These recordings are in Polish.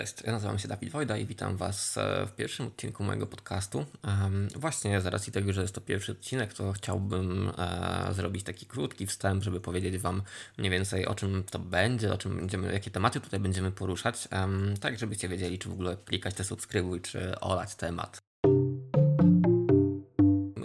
Cześć, ja nazywam się Dawid Wojda i witam Was e, w pierwszym odcinku mojego podcastu. Właśnie z racji tego, że jest to pierwszy odcinek, to chciałbym e, zrobić taki krótki wstęp, żeby powiedzieć Wam mniej więcej o czym to będzie, o czym będziemy, jakie tematy tutaj będziemy poruszać, tak żebyście wiedzieli, czy w ogóle klikać te subskrybuj, czy olać temat.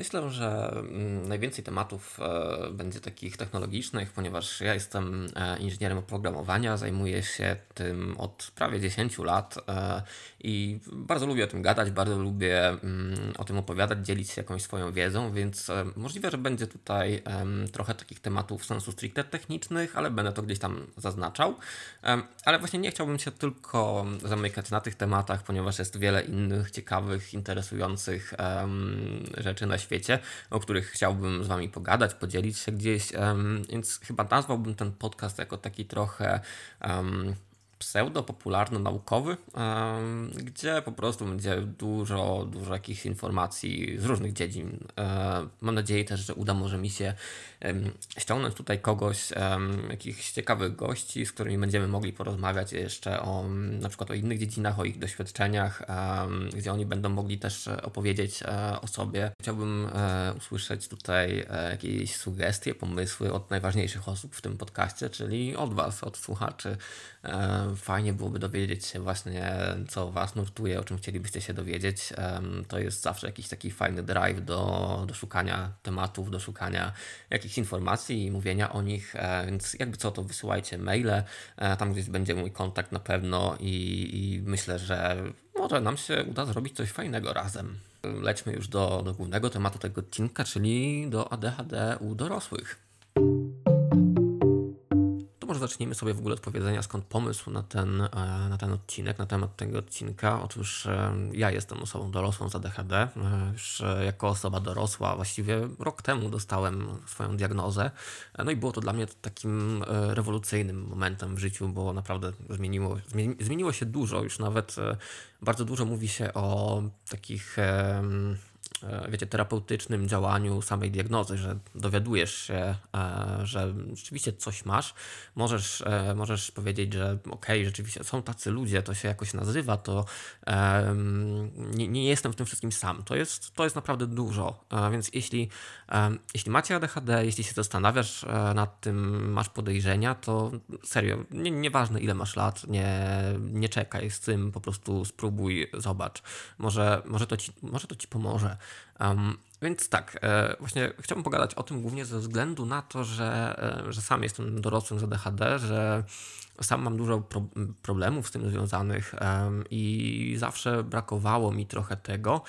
Myślę, że mm, najwięcej tematów e, będzie takich technologicznych, ponieważ ja jestem e, inżynierem oprogramowania, zajmuję się tym od prawie 10 lat e, i bardzo lubię o tym gadać, bardzo lubię mm, o tym opowiadać, dzielić się jakąś swoją wiedzą, więc możliwe, że będzie tutaj trochę takich tematów sensu stricte technicznych, ale będę to gdzieś tam zaznaczał. Ale właśnie nie chciałbym się tylko zamykać na tych tematach, ponieważ jest wiele innych ciekawych, interesujących rzeczy na świecie świecie, o których chciałbym z Wami pogadać, podzielić się gdzieś, więc chyba nazwałbym ten podcast jako taki trochę pseudo-popularno-naukowy, gdzie po prostu będzie dużo, dużo jakichś informacji z różnych dziedzin. E, mam nadzieję też, że uda może mi się ściągnąć tutaj kogoś, jakichś ciekawych gości, z którymi będziemy mogli porozmawiać jeszcze o na przykład o innych dziedzinach, o ich doświadczeniach, gdzie oni będą mogli też opowiedzieć e, o sobie. Chciałbym e, usłyszeć tutaj jakieś sugestie, pomysły od najważniejszych osób w tym podcaście, czyli od Was, od słuchaczy Fajnie byłoby dowiedzieć się właśnie, co Was nurtuje, o czym chcielibyście się dowiedzieć. To jest zawsze jakiś taki fajny drive do, do szukania tematów, do szukania jakichś informacji i mówienia o nich, e, więc jakby co, to wysyłajcie maile, e, tam gdzieś będzie mój kontakt na pewno i, i myślę, że może nam się uda zrobić coś fajnego razem. Lećmy już do, do głównego tematu tego odcinka, czyli do ADHD u dorosłych może zacznijmy sobie w ogóle od powiedzenia, skąd pomysł na ten, e, na ten odcinek, na temat tego odcinka. Otóż e, ja jestem osobą dorosłą z ADHD. E, już jako osoba dorosła, właściwie rok temu dostałem swoją diagnozę. No i było to dla mnie takim rewolucyjnym momentem w życiu, bo naprawdę zmieniło, zmieniło się dużo. Już nawet bardzo dużo mówi się o takich wiecie, terapeutycznym działaniu samej diagnozy, że dowiadujesz się, e, że rzeczywiście coś masz, możesz, e, możesz powiedzieć, że okej, okay, rzeczywiście są tacy ludzie, to się jakoś nazywa, to nie, nie jestem w tym wszystkim sam. To jest, to jest naprawdę dużo, więc jeśli, jeśli macie ADHD, jeśli się zastanawiasz nad tym, masz podejrzenia, to serio, nie, nieważne ile masz lat, nie, nie czekaj z tym, po prostu spróbuj, zobacz. Może, może, to, ci, może to ci pomoże. Um, więc tak, e, właśnie chciałbym pogadać o tym głównie ze względu na to, że, e, że sam jestem dorosłym z ADHD, że sam mam dużo pro problemów z tym związanych i zawsze brakowało mi trochę tego,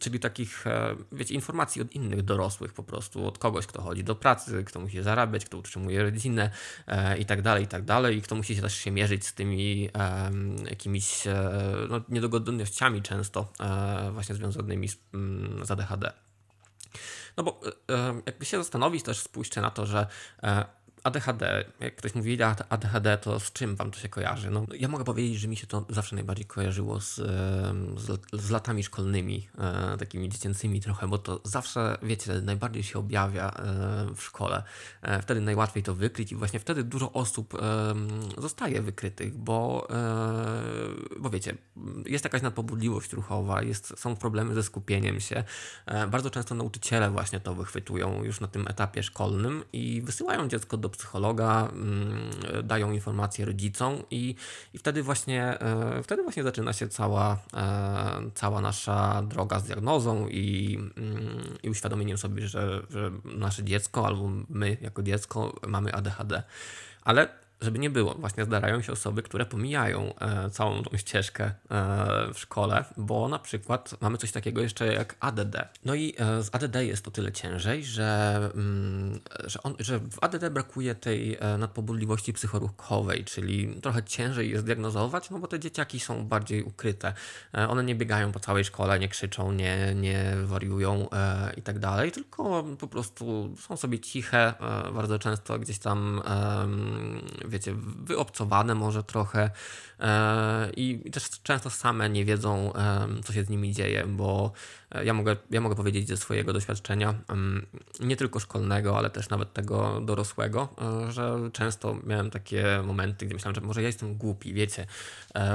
czyli takich, e, wiecie, informacji od innych dorosłych po prostu, od kogoś, kto chodzi do pracy, kto musi zarabiać, kto utrzymuje rodzinę e, i tak dalej, i tak dalej, i kto musi się też się mierzyć z tymi jakimiś e, no, niedogodnościami często właśnie związanymi z, z ADHD. No bo jakby się zastanowić, też spójrzcie na to, że ADHD, jak ktoś mówi ADHD, to z czym wam to się kojarzy? No, ja mogę powiedzieć, że mi się to zawsze najbardziej kojarzyło z, z, z latami szkolnymi, e, takimi dziecięcymi trochę, bo to zawsze, wiecie, najbardziej się objawia e, w szkole. E, wtedy najłatwiej to wykryć i właśnie wtedy dużo osób zostaje wykrytych, bo, bo wiecie, jest jakaś nadpobudliwość ruchowa, jest, są problemy ze skupieniem się. Bardzo często nauczyciele właśnie to wychwytują już na tym etapie szkolnym i wysyłają dziecko do psychologa, mm, dają informacje rodzicom i, i wtedy, właśnie, e, wtedy właśnie zaczyna się cała, e, cała nasza droga z diagnozą i, mm, i uświadomieniem sobie, że, że nasze dziecko albo my jako dziecko mamy ADHD. Ale żeby nie było, właśnie zdarzają się osoby, które pomijają e, całą tą ścieżkę e, w szkole, bo na przykład mamy coś takiego jeszcze jak ADD. No i e, z ADD jest to tyle ciężej, że, mm, że, on, że w ADD brakuje tej nadpobudliwości psychoruchowej, czyli trochę ciężej jest diagnozować, no bo te dzieciaki są bardziej ukryte. One nie biegają po całej szkole, nie krzyczą, nie, nie wariują i tak dalej, tylko po prostu są sobie ciche, bardzo często gdzieś tam wiecie, wyobcowane może trochę e, i też często same nie wiedzą, co się z nimi dzieje, bo ja mogę, ja mogę powiedzieć ze swojego doświadczenia, nie tylko szkolnego, ale też nawet tego dorosłego, że często miałem takie momenty, gdzie myślałem, że może ja jestem głupi, wiecie,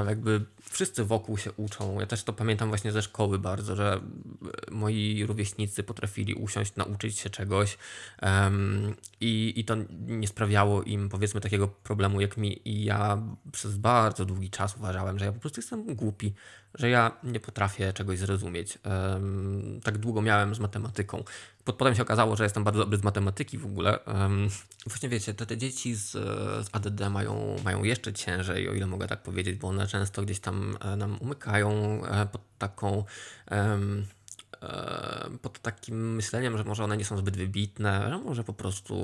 jakby wszyscy wokół się uczą. Ja też to pamiętam właśnie ze szkoły bardzo, że moi rówieśnicy potrafili usiąść, nauczyć się czegoś um, i, i to nie sprawiało im powiedzmy takiego problemu jak mi i ja przez bardzo długi czas uważałem, że ja po prostu jestem głupi, że ja nie potrafię czegoś zrozumieć. Um, tak długo miałem z matematyką. Potem się okazało, że jestem bardzo dobry z matematyki w ogóle. Um, właśnie wiecie, te, te dzieci z, z ADD mają, mają jeszcze ciężej, o ile mogę tak powiedzieć, bo one często gdzieś tam e, nam umykają e, pod taką. Um, pod takim myśleniem, że może one nie są zbyt wybitne, że może po prostu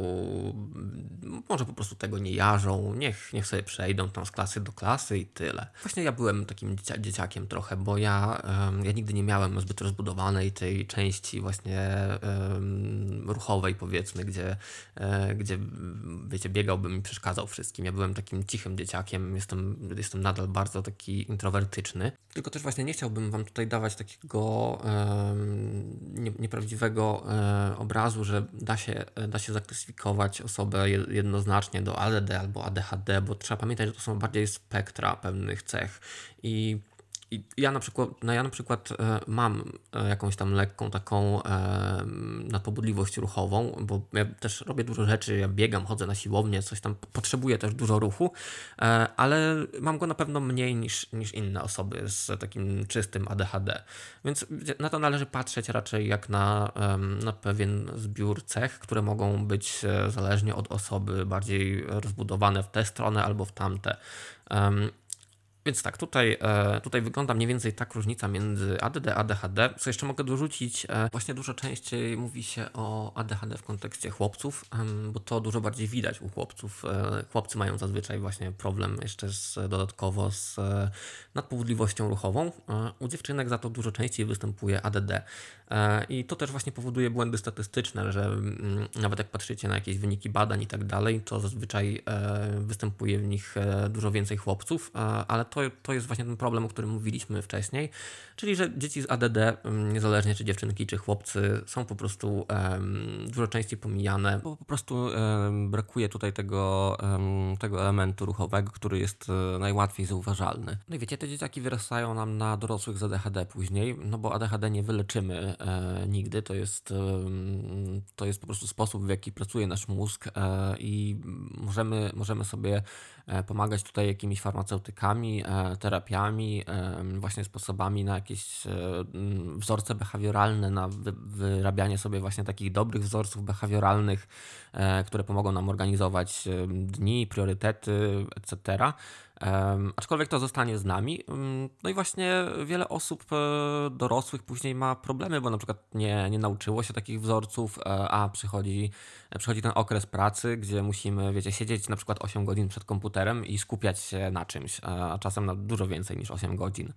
może po prostu tego nie jarzą, niech, niech sobie przejdą tam z klasy do klasy i tyle. Właśnie ja byłem takim dziecia dzieciakiem trochę, bo ja, ja nigdy nie miałem zbyt rozbudowanej tej części właśnie ruchowej powiedzmy, gdzie, e, gdzie wiecie, biegałbym i przeszkadzał wszystkim. Ja byłem takim cichym dzieciakiem, jestem, jestem nadal bardzo taki introwertyczny. Tylko też właśnie nie chciałbym wam tutaj dawać takiego nieprawdziwego e, obrazu, że da się, da się zaklasyfikować osobę jednoznacznie do ADD albo ADHD, bo trzeba pamiętać, że to są bardziej spektra pewnych cech. I i ja na przykład, no ja na przykład e, mam e, jakąś tam lekką taką e, nadpobudliwość ruchową, bo ja też robię dużo rzeczy, ja biegam, chodzę na siłownię, coś tam potrzebuję też dużo ruchu, ale mam go na pewno mniej niż, niż inne osoby z takim czystym ADHD. Więc na to należy patrzeć raczej jak na, na pewien zbiór cech, które mogą być zależnie od osoby bardziej rozbudowane w tę stronę albo w tamte. Więc tak, tutaj, e, tutaj wygląda mniej więcej tak różnica między ADD a ADHD. Co jeszcze mogę dorzucić? E, właśnie dużo częściej mówi się o ADHD w kontekście chłopców, bo to dużo bardziej widać u chłopców. E, chłopcy mają zazwyczaj właśnie problem jeszcze z, dodatkowo z nadpobudliwością ruchową. U dziewczynek za to dużo częściej występuje ADD. I to też właśnie powoduje błędy statystyczne, że mm, nawet jak patrzycie na jakieś wyniki badań i tak dalej, to zazwyczaj występuje w nich dużo więcej chłopców, ale to to, to jest właśnie ten problem, o którym mówiliśmy wcześniej, czyli że dzieci z ADD, mm, niezależnie czy dziewczynki, czy chłopcy, są po prostu um, dużo częściej pomijane, bo po prostu um, brakuje tutaj tego, um, tego elementu ruchowego, który jest e, najłatwiej zauważalny. No i wiecie, te dzieciaki wyrastają nam na dorosłych z ADHD później, no bo ADHD nie wyleczymy e, nigdy, to jest, to jest po prostu sposób, w jaki pracuje nasz mózg e, i możemy, możemy sobie e, pomagać tutaj jakimiś farmaceutykami, E, terapiami, właśnie sposobami na jakieś e, wzorce behawioralne, na wyrabianie sobie właśnie takich dobrych wzorców behawioralnych, które pomogą nam organizować dni, priorytety, etc. Aczkolwiek to zostanie z nami. No i właśnie wiele osób e, dorosłych później ma problemy, bo na przykład nie, nie nauczyło się takich wzorców, e, a przychodzi, przychodzi ten okres pracy, gdzie musimy, wiecie, siedzieć na przykład 8 godzin przed komputerem i skupiać się na czymś, a czasem na dużo więcej niż 8 godzin.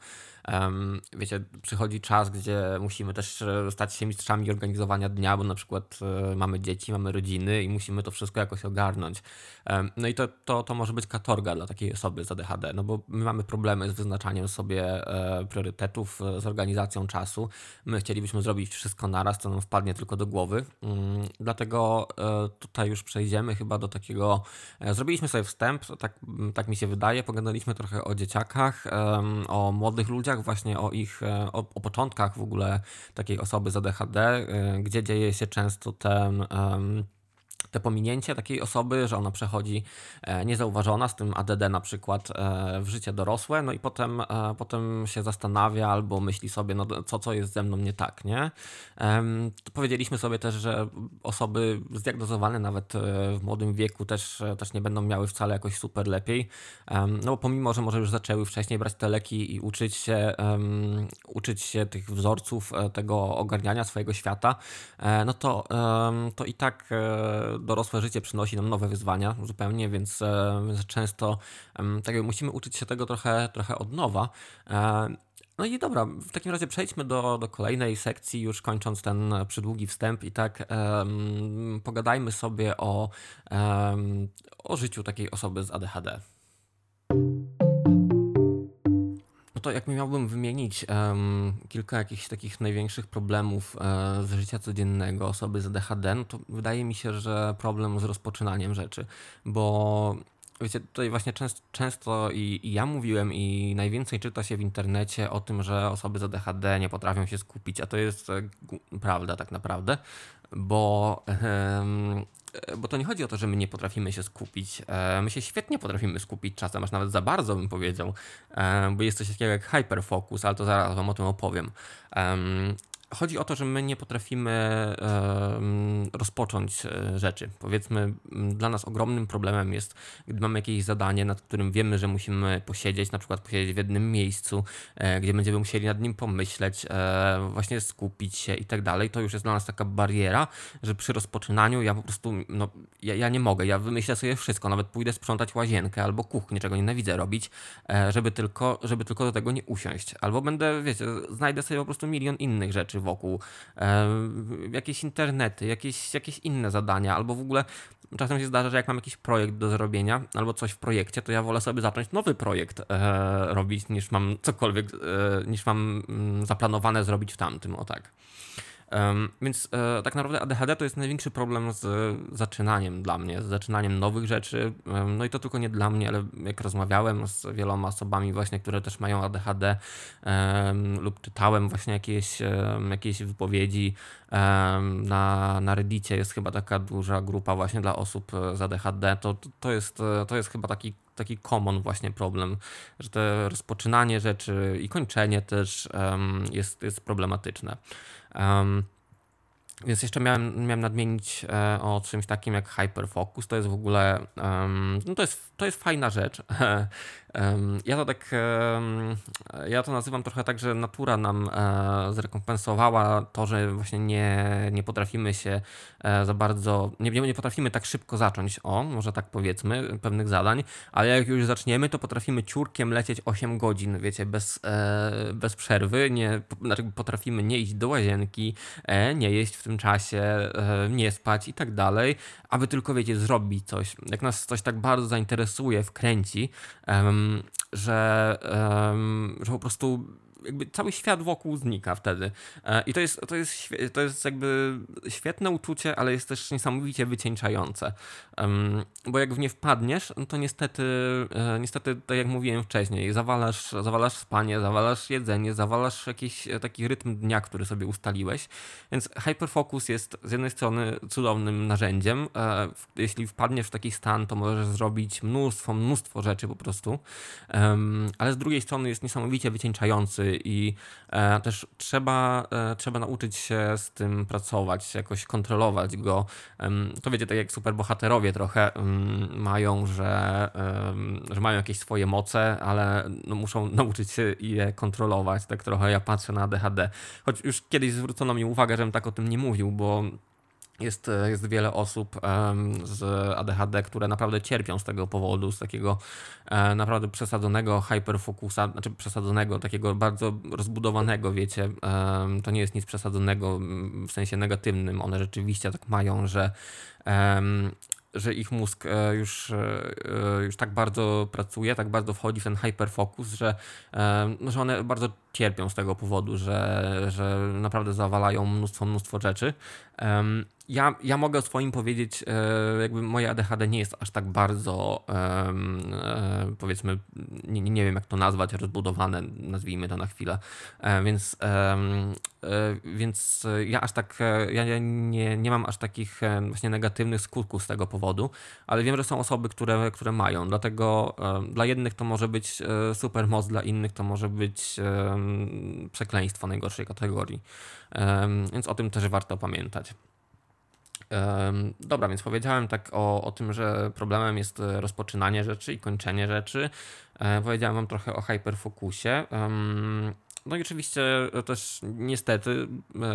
Wiecie, przychodzi czas, gdzie musimy też e, stać się mistrzami organizowania dnia, bo na przykład mamy dzieci, mamy rodziny i musimy to wszystko jakoś ogarnąć. no i to, to, to może być katorga dla takiej osoby z ADHD, no bo my mamy problemy z wyznaczaniem sobie e, priorytetów, e, z organizacją czasu. My chcielibyśmy zrobić wszystko naraz, co nam wpadnie tylko do głowy. Mm, dlatego e, tutaj już przejdziemy chyba do takiego. Zrobiliśmy sobie wstęp, tak, tak mi się wydaje. Pogadaliśmy trochę o dzieciakach, o młodych ludziach, właśnie o ich, o, o początkach w ogóle takiej osoby z ADHD, gdzie dzieje się często ten te pominięcie takiej osoby, że ona przechodzi e, niezauważona z tym ADD na przykład e, w życie dorosłe, no i potem, e, potem się zastanawia albo myśli sobie, no co, co jest ze mną nie tak, nie? Powiedzieliśmy sobie też, że osoby zdiagnozowane nawet w młodym wieku też, też nie będą miały wcale jakoś super lepiej, no bo pomimo, że może już zaczęły wcześniej brać te leki i uczyć się, uczyć się tych wzorców, tego ogarniania swojego świata, no to, to i tak dorosłe życie przynosi nam nowe wyzwania zupełnie, więc, e, więc często tak musimy uczyć się tego trochę, trochę od nowa. E, No i dobra, w takim razie przejdźmy do, do kolejnej sekcji, już kończąc ten przydługi wstęp i tak um, pogadajmy sobie o, um, o życiu takiej osoby z ADHD. No to jak miałbym wymienić um, kilka jakichś takich największych problemów e, z życia codziennego osoby z ADHD, no to wydaje mi się, że problem z rozpoczynaniem rzeczy, bo Wiecie, tutaj właśnie często, często i, i, ja mówiłem, i najwięcej czyta się w internecie o tym, że osoby z ADHD nie potrafią się skupić, a to jest e, prawda tak naprawdę, bo, bo to nie chodzi o to, że my nie potrafimy się skupić. E, my się świetnie potrafimy skupić czasem, aż nawet za bardzo bym powiedział, e, bo jest coś takiego jak hyperfocus, ale to zaraz Wam o tym opowiem. Chodzi o to, że my nie potrafimy rozpocząć e, rzeczy. Powiedzmy, dla nas ogromnym problemem jest, gdy mamy jakieś zadanie, nad którym wiemy, że musimy posiedzieć, na przykład posiedzieć w jednym miejscu, e, gdzie będziemy musieli nad nim pomyśleć, e, właśnie skupić się i tak dalej. To już jest dla nas taka bariera, że przy rozpoczynaniu ja po prostu, no, ja, ja nie mogę, ja wymyślę sobie wszystko, nawet pójdę sprzątać łazienkę albo kuchnię, czego nienawidzę robić, żeby tylko, żeby tylko do tego nie usiąść. Albo będę, wiecie, znajdę sobie po prostu milion innych rzeczy wokół, jakieś internety, jakieś, jakieś inne zadania, albo w ogóle czasem się zdarza, że jak mam jakiś projekt do zrobienia, albo coś w projekcie, to ja wolę sobie zacząć nowy projekt e, robić, niż mam cokolwiek, e, niż mam mm, zaplanowane zrobić w tamtym, o tak. Więc e, tak naprawdę ADHD to jest największy problem z zaczynaniem dla mnie, z zaczynaniem nowych rzeczy. No i to tylko nie dla mnie, ale jak rozmawiałem z wieloma osobami właśnie, które też mają ADHD lub czytałem właśnie jakieś, jakieś wypowiedzi na, na Reddicie jest chyba taka duża grupa właśnie dla osób z ADHD, to, to, jest, to jest chyba taki taki common właśnie problem, że to rozpoczynanie rzeczy i kończenie też um, jest, jest problematyczne. Um, więc jeszcze miałem, miałem nadmienić e, o czymś takim jak hyperfocus. To jest w ogóle, um, no to jest, to jest fajna rzecz. Ja to tak, ja to nazywam trochę tak, że natura nam e, zrekompensowała to, że właśnie nie, nie potrafimy się e, za bardzo, nie, nie potrafimy tak szybko zacząć, o, może tak powiedzmy, pewnych zadań, ale jak już zaczniemy, to potrafimy ciurkiem lecieć 8 godzin, wiecie, bez, e, bez przerwy, nie, znaczy potrafimy nie iść do łazienki, nie jeść w tym czasie, nie spać i tak dalej, aby tylko, wiecie, zrobić coś. Jak nas coś tak bardzo zainteresuje, wkręci, że, że po prostu jakby cały świat wokół znika wtedy. E, I to jest, to jest, to jest jakby świetne uczucie, ale jest też niesamowicie wycieńczające. Bo jak w nie wpadniesz, no to niestety, e, niestety, tak jak mówiłem wcześniej, zawalasz, zawalasz spanie, zawalasz jedzenie, zawalasz jakiś taki rytm dnia, który sobie ustaliłeś. Więc hyperfocus jest z jednej strony cudownym narzędziem. E, jeśli wpadniesz w taki stan, to możesz zrobić mnóstwo, mnóstwo rzeczy po prostu. Ale z drugiej strony jest niesamowicie wycieńczający i e, też trzeba, e, trzeba nauczyć się z tym pracować, jakoś kontrolować go. To wiecie, tak jak superbohaterowie trochę mają, że, że mają jakieś swoje moce, ale no muszą nauczyć się je kontrolować. Tak trochę ja patrzę na ADHD. Choć już kiedyś zwrócono mi uwagę, żebym tak o tym nie mówił, bo jest, e, jest wiele osób z ADHD, które naprawdę cierpią z tego powodu, z takiego e, naprawdę przesadzonego hyperfokusa, znaczy przesadzonego, takiego bardzo rozbudowanego, wiecie. To nie jest nic przesadzonego w sensie negatywnym. One rzeczywiście tak mają, że że ich mózg e, już, już tak bardzo pracuje, tak bardzo wchodzi w ten hyperfocus, że, no, że one bardzo cierpią z tego powodu, że, że naprawdę zawalają mnóstwo, mnóstwo rzeczy ja, ja mogę o swoim powiedzieć, e, jakby moje ADHD nie jest aż tak bardzo, e, powiedzmy, nie, nie wiem jak to nazwać, rozbudowane, nazwijmy to na chwilę. E, więc, więc ja aż tak, ja nie, nie mam aż takich właśnie negatywnych skutków z tego powodu, ale wiem, że są osoby, które, które mają. Dlatego dla jednych to może być super moc, dla innych to może być przekleństwo najgorszej kategorii. Więc o tym też warto pamiętać. Dobra, więc powiedziałem tak o, o tym, że problemem jest e, rozpoczynanie rzeczy i kończenie rzeczy. E, powiedziałem Wam trochę o hyperfokusie. No i oczywiście też niestety,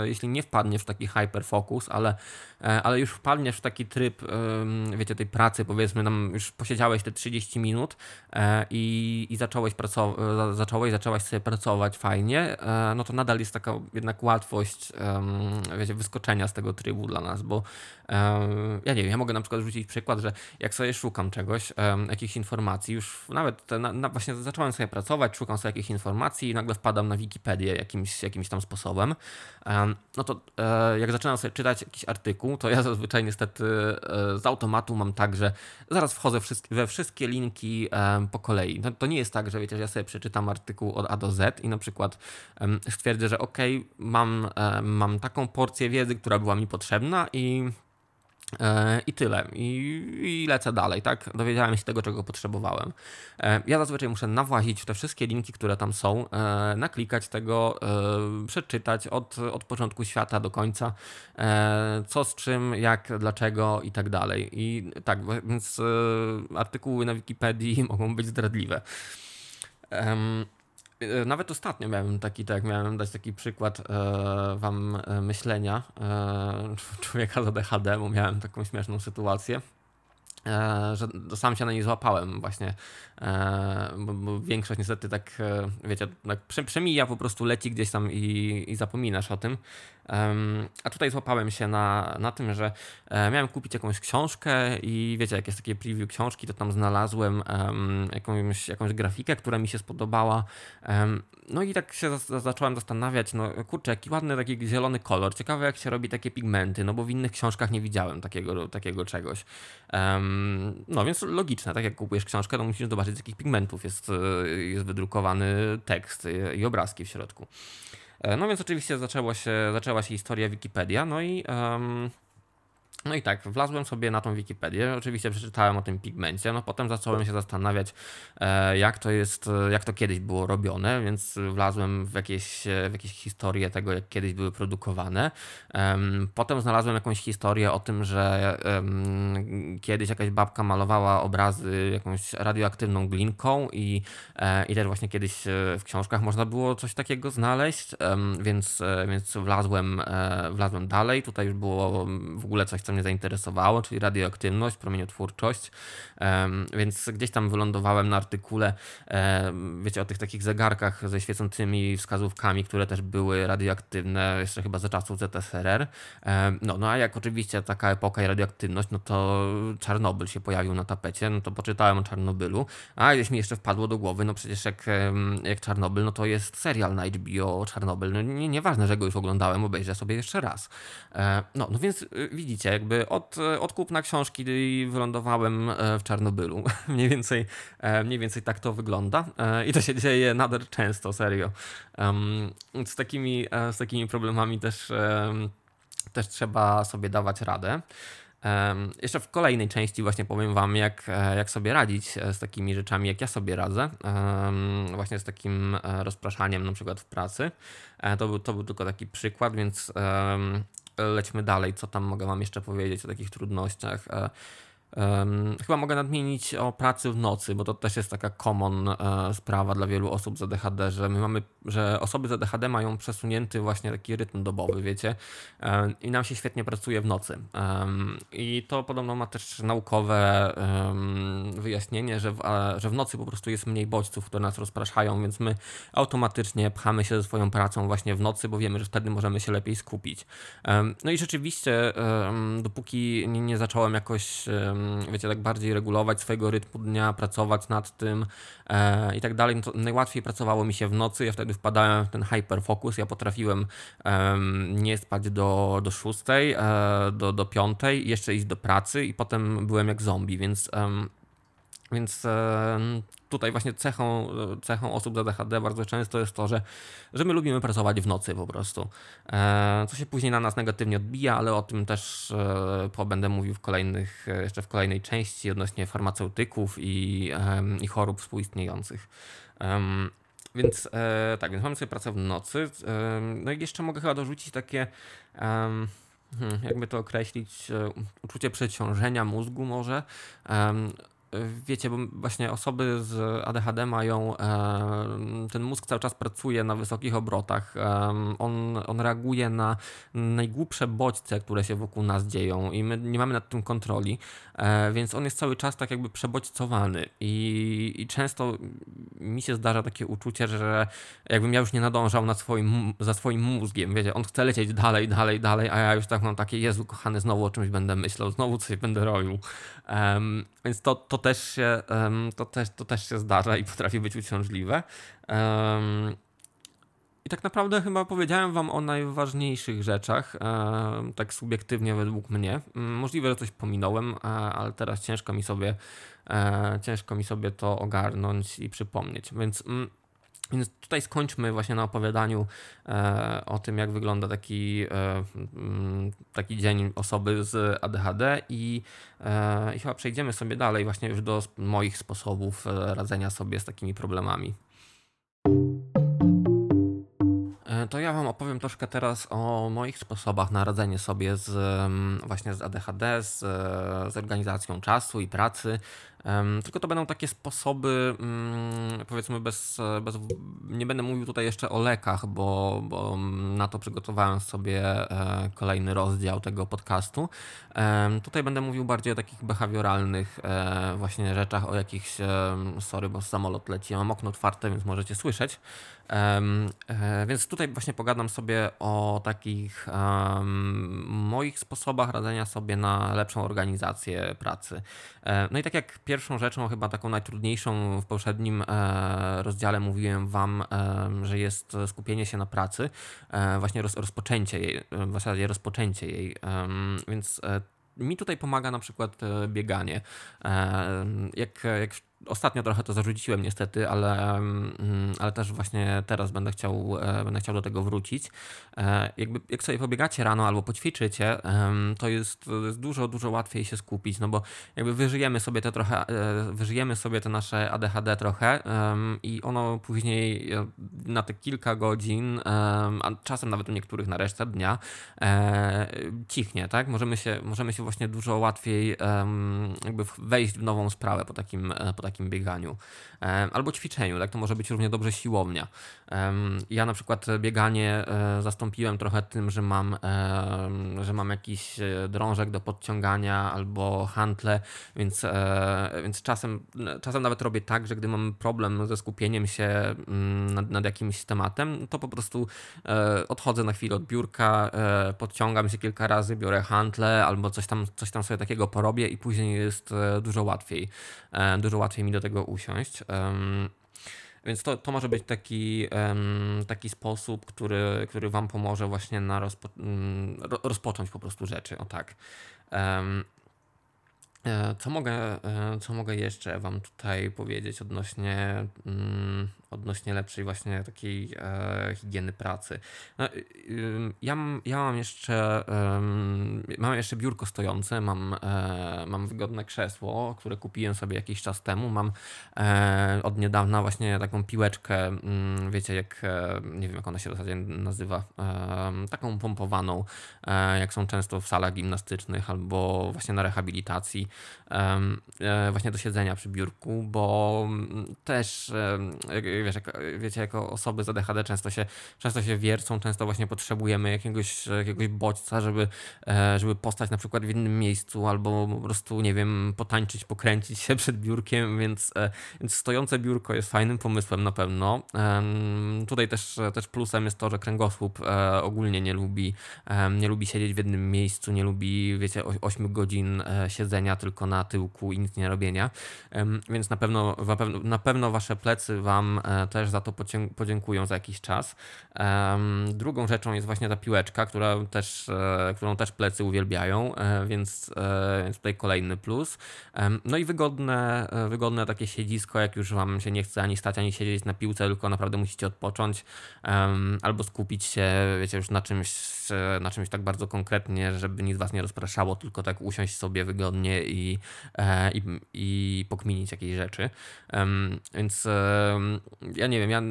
jeśli nie wpadniesz w taki hyperfocus, ale, ale już wpadniesz w taki tryb, wiecie, tej pracy, powiedzmy, tam już posiedziałeś te 30 minut i, i zacząłeś, pracować, zacząłeś, zaczęłaś sobie pracować fajnie, no to nadal jest taka jednak łatwość, wiecie, wyskoczenia z tego trybu dla nas, bo ja nie wiem, ja mogę na przykład rzucić przykład, że jak sobie szukam czegoś, jakichś informacji, już nawet te, na, na, właśnie zacząłem sobie pracować, szukam sobie jakichś informacji i nagle wpadam na Wikipedię jakimś, jakimś tam sposobem, no to e, jak zaczynam sobie czytać jakiś artykuł, to ja zazwyczaj niestety e, z automatu mam tak, że zaraz wchodzę we wszystkie linki po kolei. To, to nie jest tak, że wiecie, że ja sobie przeczytam artykuł od A do Z i na przykład stwierdzę, że ok, mam, mam taką porcję wiedzy, która była mi potrzebna i I tyle. I, I, lecę dalej, tak? Dowiedziałem się tego, czego potrzebowałem. E, ja zazwyczaj muszę nawłazić te wszystkie linki, które tam są, e, naklikać tego, przeczytać od, od początku świata do końca, co z czym, jak, dlaczego i tak dalej. I tak, więc artykuły na Wikipedii mogą być zdradliwe. E, nawet ostatnio miałem taki, tak, miałem dać taki przykład e, wam e, myślenia e, człowieka z ADHD, bo miałem taką śmieszną sytuację. E, że sam się na niej złapałem właśnie, e, bo, bo, większość niestety tak, wiecie, tak przemija, po prostu leci gdzieś tam i, i zapominasz o tym. A tutaj złapałem się na, na tym, że e, miałem kupić jakąś książkę i wiecie, jak jest takie preview książki, to tam znalazłem jakąś, jakąś grafikę, która mi się spodobała. No i tak się zacząłem zastanawiać, no kurczę, jaki ładny taki zielony kolor. Ciekawe jak się robi takie pigmenty, no bo w innych książkach nie widziałem takiego, takiego czegoś. No więc logiczne, tak jak kupujesz książkę, to musisz zobaczyć z jakich pigmentów jest, e, jest wydrukowany tekst i obrazki w środku. E, no więc oczywiście zaczęło się, zaczęła się historia Wikipedia, no i um, no i tak, wlazłem sobie na tą Wikipedię, oczywiście przeczytałem o tym pigmencie, no potem zacząłem się zastanawiać, e, jak to jest, jak to kiedyś było robione, więc wlazłem w jakieś, w jakieś historie tego, jak kiedyś były produkowane. Potem znalazłem jakąś historię o tym, że kiedyś jakaś babka malowała obrazy jakąś radioaktywną glinką i, e, i też właśnie kiedyś e, w książkach można było coś takiego znaleźć, więc, więc wlazłem, wlazłem dalej. Tutaj już było w ogóle coś, co mnie zainteresowało, czyli radioaktywność, promieniotwórczość, więc gdzieś tam wylądowałem na artykule, wiecie, o tych takich zegarkach ze świecącymi wskazówkami, które też były radioaktywne, jeszcze chyba za czasów ZSRR. No, no a jak oczywiście taka epoka i radioaktywność, no to Czarnobyl się pojawił na tapecie, no to poczytałem o Czarnobylu, a gdzieś mi jeszcze wpadło do głowy, no przecież jak, jak Czarnobyl, no to jest serial na HBO o Czarnobyl, no nie, nieważne, że go już oglądałem, obejrzę sobie jeszcze raz. No, no więc y, widzicie, jakby od, od kupna książki wylądowałem e, w Czarnobylu. mniej, więcej, e, mniej więcej tak to wygląda e, i to się dzieje nader często, serio. Z takimi, z takimi problemami też, też trzeba sobie dawać radę. Jeszcze w kolejnej części właśnie powiem Wam, jak, jak sobie radzić z takimi rzeczami, jak ja sobie radzę, właśnie z takim rozpraszaniem na przykład w pracy. To był, to był tylko taki przykład, więc lećmy dalej, co tam mogę Wam jeszcze powiedzieć o takich trudnościach. E, Um, chyba mogę nadmienić o pracy w nocy, bo to też jest taka common e, sprawa dla wielu osób z ADHD, że my mamy, że osoby z ADHD mają przesunięty właśnie taki rytm dobowy, wiecie, e, i nam się świetnie pracuje w nocy. I to podobno ma też naukowe wyjaśnienie, że w, że w nocy po prostu jest mniej bodźców, które nas rozpraszają, więc my automatycznie pchamy się ze swoją pracą właśnie w nocy, bo wiemy, że wtedy możemy się lepiej skupić. No i rzeczywiście, dopóki nie, zacząłem jakoś wiecie, tak bardziej regulować swojego rytmu dnia, pracować nad tym e, i tak dalej, no najłatwiej pracowało mi się w nocy, ja wtedy wpadałem w ten hyperfocus, ja potrafiłem nie spać do, do szóstej, e, do, do piątej, jeszcze iść do pracy i potem byłem jak zombie, więc więc tutaj właśnie cechą, cechą osób z ADHD bardzo często jest to, że, że my lubimy pracować w nocy po prostu. E, co się później na nas negatywnie odbija, ale o tym też e, będę mówił w kolejnych, e, jeszcze w kolejnej części odnośnie farmaceutyków i, i chorób współistniejących. Więc tak, więc mamy sobie pracę w nocy. No i jeszcze mogę chyba dorzucić takie, hmm, jakby to określić, uczucie przeciążenia mózgu może wiecie, bo właśnie osoby z ADHD mają, ten mózg cały czas pracuje na wysokich obrotach. On, on reaguje na najgłupsze bodźce, które się wokół nas dzieją i my nie mamy nad tym kontroli, więc on jest cały czas tak jakby przebodźcowany i, i często mi się zdarza takie uczucie, że jakbym ja już nie nadążał nad swoim, za swoim mózgiem, wiecie, on chce lecieć dalej, dalej, dalej, a ja już tak mam takie, Jezu kochany, znowu o czymś będę myślał, znowu coś będę robił. Um, więc to, to, też się, um, to, też, to też się zdarza i potrafi być uciążliwe. Um, i tak naprawdę chyba powiedziałem Wam o najważniejszych rzeczach, e, tak subiektywnie według mnie. Mm, możliwe, że coś pominąłem, e, ale teraz ciężko mi sobie, e, ciężko mi sobie to ogarnąć i przypomnieć. Więc, mm, więc tutaj skończmy właśnie na opowiadaniu e, o tym, jak wygląda taki, e, mm, taki dzień osoby z ADHD i, e, i chyba przejdziemy sobie dalej właśnie już do moich sposobów radzenia sobie z takimi problemami. To ja Wam opowiem troszkę teraz o moich sposobach na radzenie sobie z, mm, właśnie z ADHD, z, z organizacją czasu i pracy, tylko to będą takie sposoby, mm, powiedzmy, bez, bez. Nie będę mówił tutaj jeszcze o lekach, bo, bo na to przygotowałem sobie e, kolejny rozdział tego podcastu. Tutaj będę mówił bardziej o takich behawioralnych e, właśnie rzeczach, o jakichś. Sorry, bo samolot leci, mam okno otwarte, więc możecie słyszeć. E, więc tutaj właśnie pogadam sobie o takich moich sposobach radzenia sobie na lepszą organizację pracy. No i tak jak pierwszą rzeczą, chyba taką najtrudniejszą w poprzednim e, rozdziale mówiłem Wam, e, że jest skupienie się na pracy, e, właśnie rozpoczęcie jej, w zasadzie rozpoczęcie jej. Więc mi tutaj pomaga na przykład bieganie. Jak, jak Ostatnio trochę to zarzuciłem niestety, ale, mm, ale też właśnie teraz będę chciał, e, będę chciał do tego wrócić. E, jakby, jak sobie pobiegacie rano albo poćwiczycie, to jest, to jest dużo, dużo łatwiej się skupić, no bo jakby wyżyjemy sobie te trochę, e, wyżyjemy sobie te nasze ADHD trochę i ono później na te kilka godzin, a czasem nawet u niektórych na resztę dnia, cichnie, tak? Możemy się, możemy się właśnie dużo łatwiej jakby wejść w nową sprawę po takim, po takim takim bieganiu albo ćwiczeniu, tak to może być równie dobrze siłownia. Ja na przykład bieganie e, zastąpiłem trochę tym, że mam, że mam jakiś e, drążek do podciągania albo hantle, więc, e, więc czasem, czasem nawet robię tak, że gdy mam problem ze skupieniem się mm, nad, nad jakimś tematem, to po prostu odchodzę na chwilę od biurka, podciągam się kilka razy, biorę hantle albo coś tam, coś tam sobie takiego porobię i później jest dużo łatwiej, dużo łatwiej mi do tego usiąść. Więc to, to może być taki, taki sposób, który, który Wam pomoże właśnie na rozpo, mm, rozpocząć po prostu rzeczy. O tak. E, co mogę, e, co mogę jeszcze Wam tutaj powiedzieć odnośnie, mm, odnośnie lepszej właśnie takiej e, higieny pracy? No, ja, ja mam jeszcze mam jeszcze biurko stojące, mam, mam wygodne krzesło, które kupiłem sobie jakiś czas temu. Mam od niedawna właśnie taką piłeczkę, mm, wiecie, jak nie wiem jak ona się w zasadzie nazywa, taką pompowaną, jak są często w salach gimnastycznych albo właśnie na rehabilitacji. E, właśnie do siedzenia przy biurku, bo mm, też wiesz, jak, wiecie, jako osoby z ADHD często się, często się wiercą, często właśnie potrzebujemy jakiegoś, jakiegoś bodźca, żeby, e, żeby postać na przykład w innym miejscu albo po prostu, nie wiem, potańczyć, pokręcić się przed biurkiem, więc, e, więc stojące biurko jest fajnym pomysłem na pewno. Tutaj też, też plusem jest to, że kręgosłup ogólnie nie lubi, nie lubi siedzieć w jednym miejscu, nie lubi, wiecie, 8 godzin siedzenia tylko na tyłku i nic nie robienia. Więc na pewno, na pewno wasze plecy wam e, też za to podziękują za jakiś czas. Drugą rzeczą jest właśnie ta piłeczka, która też, e, którą też plecy uwielbiają, e, więc, więc tutaj kolejny plus. No i wygodne, wygodne takie siedzisko, jak już wam się nie chce ani stać, ani siedzieć na piłce, tylko naprawdę musicie odpocząć albo skupić się, wiecie, już na czymś, na czymś tak bardzo konkretnie, żeby nic was nie rozpraszało, tylko tak usiąść sobie wygodnie i, E, i, i pokminić jakieś rzeczy. Więc ja nie wiem, ja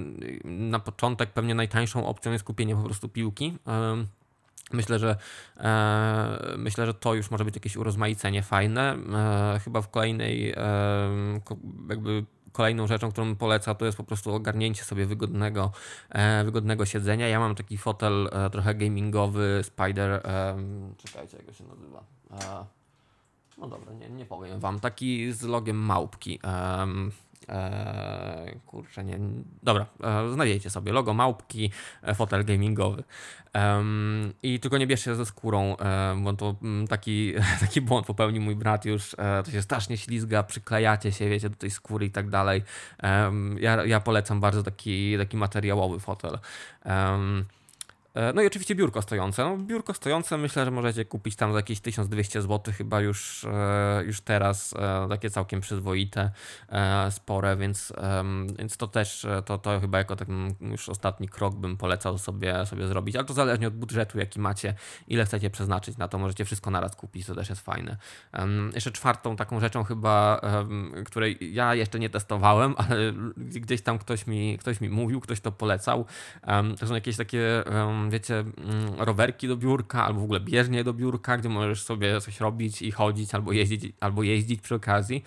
na początek pewnie najtańszą opcją jest kupienie po prostu piłki Myślę, że e, myślę, że to już może być jakieś urozmaicenie fajne. E, chyba w kolejnej e, jakby kolejną rzeczą, którą polecam, to jest po prostu ogarnięcie sobie wygodnego, e, wygodnego siedzenia. Ja mam taki fotel e, trochę gamingowy, Spider, czekajcie, jak się nazywa. E, no dobra, nie, nie powiem wam. Taki z logiem małpki. Eee, kurczę, nie. Dobra, e, znajdziecie sobie logo małpki, e, fotel gamingowy. Um, I tylko nie bierzcie ze skórą, e, bo to mm, taki, taki błąd popełnił mój brat już. E, to się strasznie ślizga, przyklejacie się, wiecie, do tej skóry i tak dalej. Um, ja, ja polecam bardzo taki, taki materiałowy fotel. Um, no i oczywiście biurko stojące. No, biurko stojące myślę, że możecie kupić tam za jakieś 1200 zł, chyba już, e, już teraz, e, takie całkiem przyzwoite, spore, więc, więc to też, to, to chyba jako taki już ostatni krok bym polecał sobie, sobie zrobić, ale to zależnie od budżetu, jaki macie, ile chcecie przeznaczyć na to, możecie wszystko naraz kupić, to też jest fajne. Jeszcze czwartą taką rzeczą chyba, której ja jeszcze nie testowałem, ale gdzieś tam ktoś mi, ktoś mi mówił, ktoś to polecał, to są jakieś takie wiecie, mm, rowerki do biurka, albo w ogóle bieżnie do biurka, gdzie możesz sobie coś robić i chodzić, albo jeździć, albo jeździć przy okazji.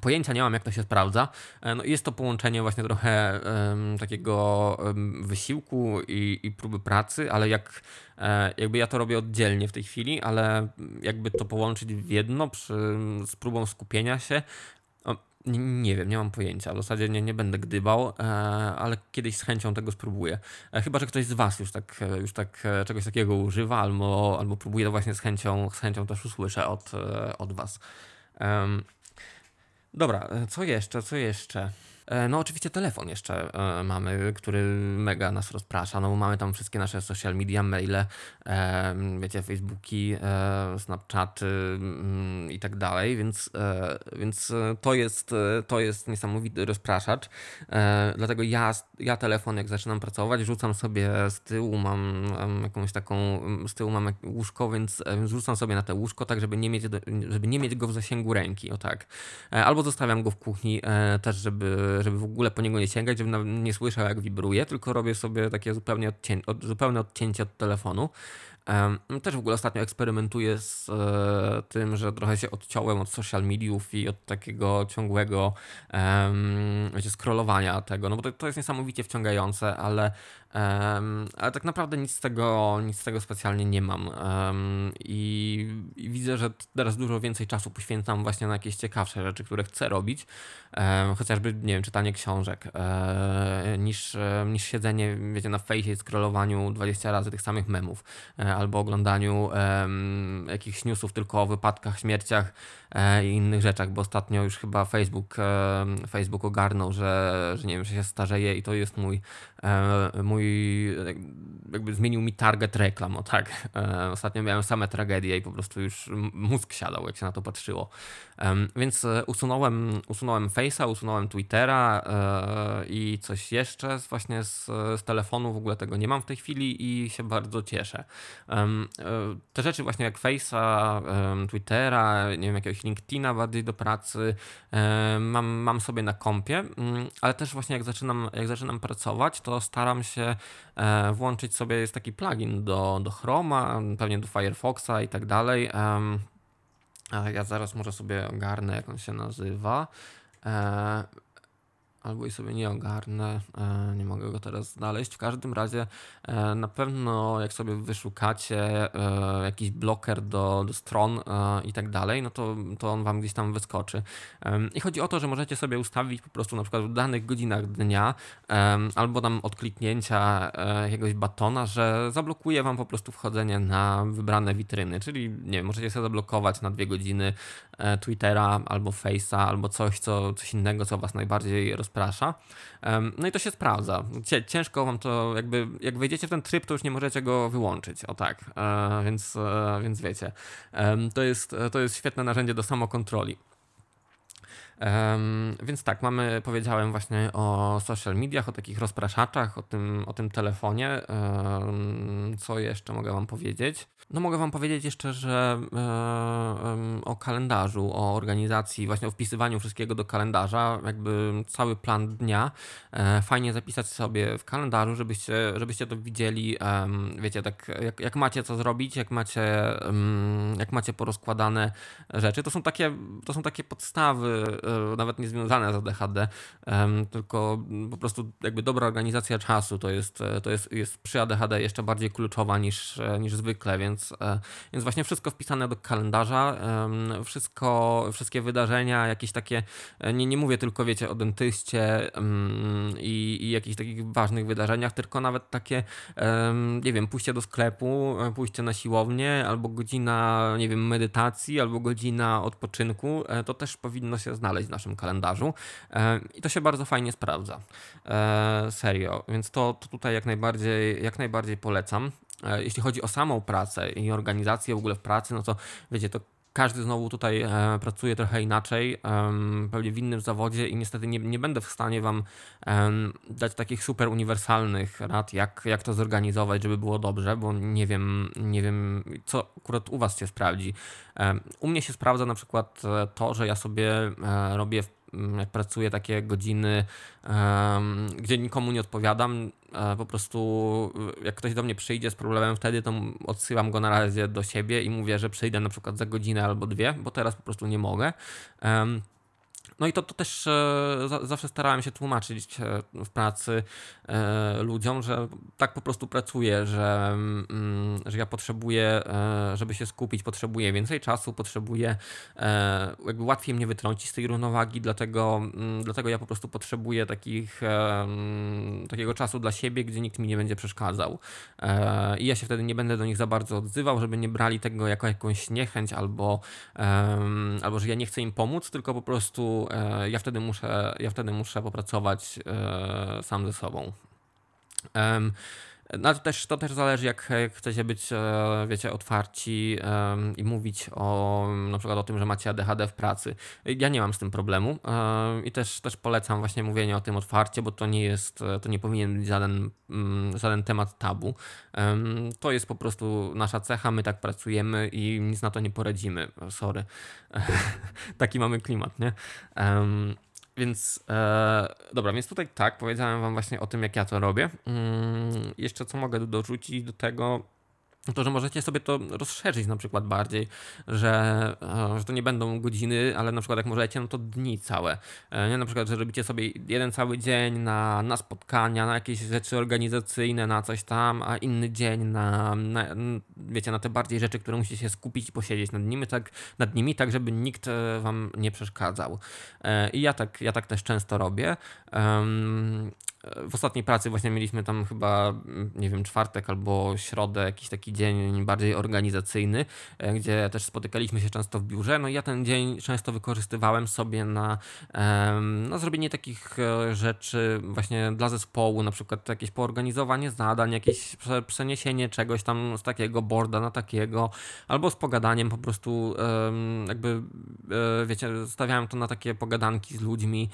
Pojęcia nie mam, jak to się sprawdza. E, no jest to połączenie właśnie trochę um, takiego um, wysiłku i, i, próby pracy, ale jak e, jakby ja to robię oddzielnie w tej chwili, ale jakby to połączyć w jedno przy, z próbą skupienia się, nie, nie, wiem, nie mam pojęcia. W zasadzie nie, nie będę gdybał, e, ale kiedyś z chęcią tego spróbuję. E, chyba, że ktoś z Was już tak, e, już tak czegoś takiego używa, albo, albo próbuje, to właśnie z chęcią, z chęcią też usłyszę od, od Was. Dobra, co jeszcze, co jeszcze? E, no oczywiście telefon jeszcze e, mamy, który mega nas rozprasza, no bo mamy tam wszystkie nasze social media, maile, e, wiecie, Facebooki, Snapchaty mm, i tak dalej, więc, więc to, jest, to jest niesamowity rozpraszacz, dlatego ja, ja telefon jak zaczynam pracować, rzucam sobie z tyłu, mam, jakąś taką, z tyłu mam łóżko, więc rzucam sobie na te łóżko, tak żeby nie mieć, żeby nie mieć go w zasięgu ręki, o tak, albo zostawiam go w kuchni też, żeby żeby w ogóle po niego nie sięgać, żebym nie słyszał jak wibruje, tylko robię sobie takie zupełnie odcię od, zupełne odcięcie od telefonu. Um, też w ogóle ostatnio eksperymentuję z e, tym, że trochę się odciąłem od social mediów i od takiego ciągłego um, scrollowania tego, no bo to, to jest niesamowicie wciągające, ale Um, ale tak naprawdę nic z tego, nic z tego specjalnie nie mam. Um, i, i, widzę, że teraz dużo więcej czasu poświęcam właśnie na jakieś ciekawsze rzeczy, które chcę robić. Um, chociażby, nie wiem, czytanie książek, e, niż, niż siedzenie, wiecie, na fejsie i scrollowaniu 20 razy tych samych memów, e, albo oglądaniu jakichś newsów tylko o wypadkach, śmierciach i innych rzeczach, bo ostatnio już chyba Facebook, Facebook ogarnął, że, że nie wiem, że się starzeje i to jest mój, e, mój jakby zmienił mi target reklam, o tak. E, ostatnio miałem same tragedie i po prostu już mózg siadał, jak się na to patrzyło. Więc e, usunąłem, usunąłem Face'a, usunąłem Twittera e, i coś jeszcze właśnie z, z telefonu, w ogóle tego nie mam w tej chwili i się bardzo cieszę. Te rzeczy właśnie jak Face'a, Twittera, nie wiem, jakiegoś LinkedIna bardziej do pracy, mam, mam sobie na kompie, mm, ale też właśnie jak zaczynam, jak zaczynam pracować, to staram się e, włączyć sobie, jest taki plugin do, do Chroma, pewnie do Firefoxa i tak dalej. Ja zaraz może sobie ogarnę, jak on się nazywa. Albo i sobie nie ogarnę, e, nie mogę go teraz znaleźć. W każdym razie e, na pewno jak sobie wyszukacie e, jakiś bloker do, do stron i tak dalej, no to, to on wam gdzieś tam wyskoczy. I chodzi o to, że możecie sobie ustawić po prostu na przykład w danych godzinach dnia albo tam od kliknięcia jakiegoś batona, że zablokuje wam po prostu wchodzenie na wybrane witryny, czyli nie wiem, możecie sobie zablokować na dwie godziny Twittera albo Face'a albo coś, co, coś innego, co was najbardziej rozprawia rozprasza. No i to się sprawdza. Ciężko wam to, jakby, jak wejdziecie w ten tryb, to już nie możecie go wyłączyć. O tak, e, więc, e, więc wiecie. To jest, to jest świetne narzędzie do samokontroli. Um, więc tak, mamy, powiedziałem właśnie o social mediach, o takich rozpraszaczach, o tym, o tym telefonie. Um, co jeszcze mogę Wam powiedzieć? No mogę Wam powiedzieć jeszcze, że e, o kalendarzu, o organizacji, właśnie o wpisywaniu wszystkiego do kalendarza, jakby cały plan dnia, e, fajnie zapisać sobie w kalendarzu, żebyście, żebyście to widzieli, e, wiecie, tak jak, jak macie co zrobić, jak macie, jak macie porozkładane rzeczy. To są takie, to są takie podstawy, e, nawet nie związane z ADHD, tylko po prostu jakby dobra organizacja czasu to jest, to jest, jest przy ADHD jeszcze bardziej kluczowa niż, niż zwykle, więc więc, e, więc właśnie wszystko wpisane do kalendarza, wszystko, wszystkie wydarzenia, jakieś takie, e, nie, nie mówię tylko, wiecie, o dentyście i, i jakichś takich ważnych wydarzeniach, tylko nawet takie, nie wiem, pójście do sklepu, e, pójście na siłownię, albo godzina, nie wiem, medytacji, albo godzina odpoczynku, to też powinno się znaleźć w naszym kalendarzu i to się bardzo fajnie sprawdza. Serio, więc to, to tutaj jak najbardziej, jak najbardziej polecam. E, jeśli chodzi o samą pracę i organizację w ogóle w pracy, no to wiecie, to każdy znowu tutaj e, pracuje trochę inaczej, pewnie w innym zawodzie i niestety nie, nie będę w stanie Wam dać takich super uniwersalnych rad, jak, jak to zorganizować, żeby było dobrze, bo nie wiem, nie wiem, co akurat u Was się sprawdzi. U mnie się sprawdza na przykład e, to, że ja sobie robię w jak pracuję takie godziny, gdzie nikomu nie odpowiadam, e, po prostu jak ktoś do mnie przyjdzie z problemem wtedy, to odsyłam go na razie do siebie i mówię, że przyjdę na przykład za godzinę albo dwie, bo teraz po prostu nie mogę. No i to, to też e, zawsze starałem się tłumaczyć e, w pracy e, ludziom, że tak po prostu pracuję, że, mm, że ja potrzebuję, żeby się skupić, potrzebuję więcej czasu, potrzebuję, jakby łatwiej mnie wytrącić z tej równowagi, dlatego, mm, dlatego ja po prostu potrzebuję takich, mm, takiego czasu dla siebie, gdzie nikt mi nie będzie przeszkadzał. I ja się wtedy nie będę do nich za bardzo odzywał, żeby nie brali tego jako jakąś niechęć albo, albo że ja nie chcę im pomóc, tylko po prostu E, ja wtedy muszę, ja wtedy muszę popracować e, sam ze sobą. No to też, to też zależy, jak, chcecie być, e, wiecie, otwarci i mówić o na przykład o tym, że macie ADHD w pracy. Ja nie mam z tym problemu i też, też polecam właśnie mówienie o tym otwarcie, bo to nie jest, to nie powinien być żaden, mm, żaden temat tabu. To jest po prostu nasza cecha, my tak pracujemy i nic na to nie poradzimy. Sorry. Taki mamy klimat, nie? Więc e, dobra, więc tutaj tak, powiedziałem Wam właśnie o tym, jak ja to robię. Mm, jeszcze co mogę dorzucić do tego, to, że możecie sobie to rozszerzyć na przykład bardziej, że, e, że to nie będą godziny, ale na przykład jak możecie, no to dni całe. E, nie? Na przykład, że robicie sobie jeden cały dzień na, na spotkania, na jakieś rzeczy organizacyjne, na coś tam, a inny dzień na, na wiecie, na te bardziej rzeczy, które musicie się skupić i posiedzieć nad nimi, tak, nad nimi, tak żeby nikt e, wam nie przeszkadzał. I ja tak, ja tak też często robię w ostatniej pracy właśnie mieliśmy tam chyba, nie wiem, czwartek albo środę, jakiś taki dzień bardziej organizacyjny, e, gdzie też spotykaliśmy się często w biurze. No i ja ten dzień często wykorzystywałem sobie na, na zrobienie takich e, rzeczy właśnie dla zespołu, na przykład jakieś poorganizowanie zadań, jakieś przeniesienie czegoś tam z takiego boarda na takiego, albo z pogadaniem po prostu jakby, e, wiecie, stawiałem to na takie pogadanki z ludźmi,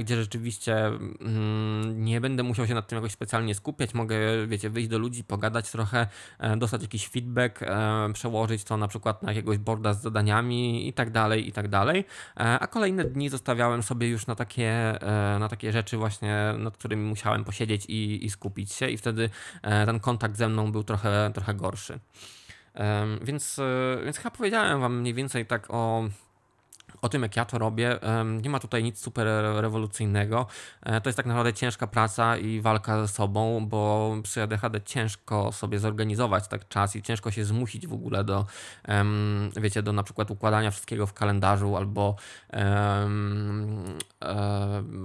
gdzie rzeczywiście mm, nie będę musiał się nad tym jakoś specjalnie skupiać, mogę, wiecie, wyjść do ludzi, pogadać trochę, e, dostać jakiś feedback, e, przełożyć to na przykład na jakiegoś boarda z zadaniami i tak dalej, i tak dalej. E, a kolejne dni zostawiałem sobie już na takie, na takie rzeczy właśnie, nad którymi musiałem posiedzieć i, i skupić się i wtedy ten kontakt ze mną był trochę, trochę gorszy. Więc, więc chyba powiedziałem Wam mniej więcej tak o o tym, jak ja to robię. Nie ma tutaj nic super rewolucyjnego. E, to jest tak naprawdę ciężka praca i walka ze sobą, bo przy ADHD ciężko sobie zorganizować tak czas i ciężko się zmusić w ogóle do, wiecie, do na przykład układania wszystkiego w kalendarzu albo,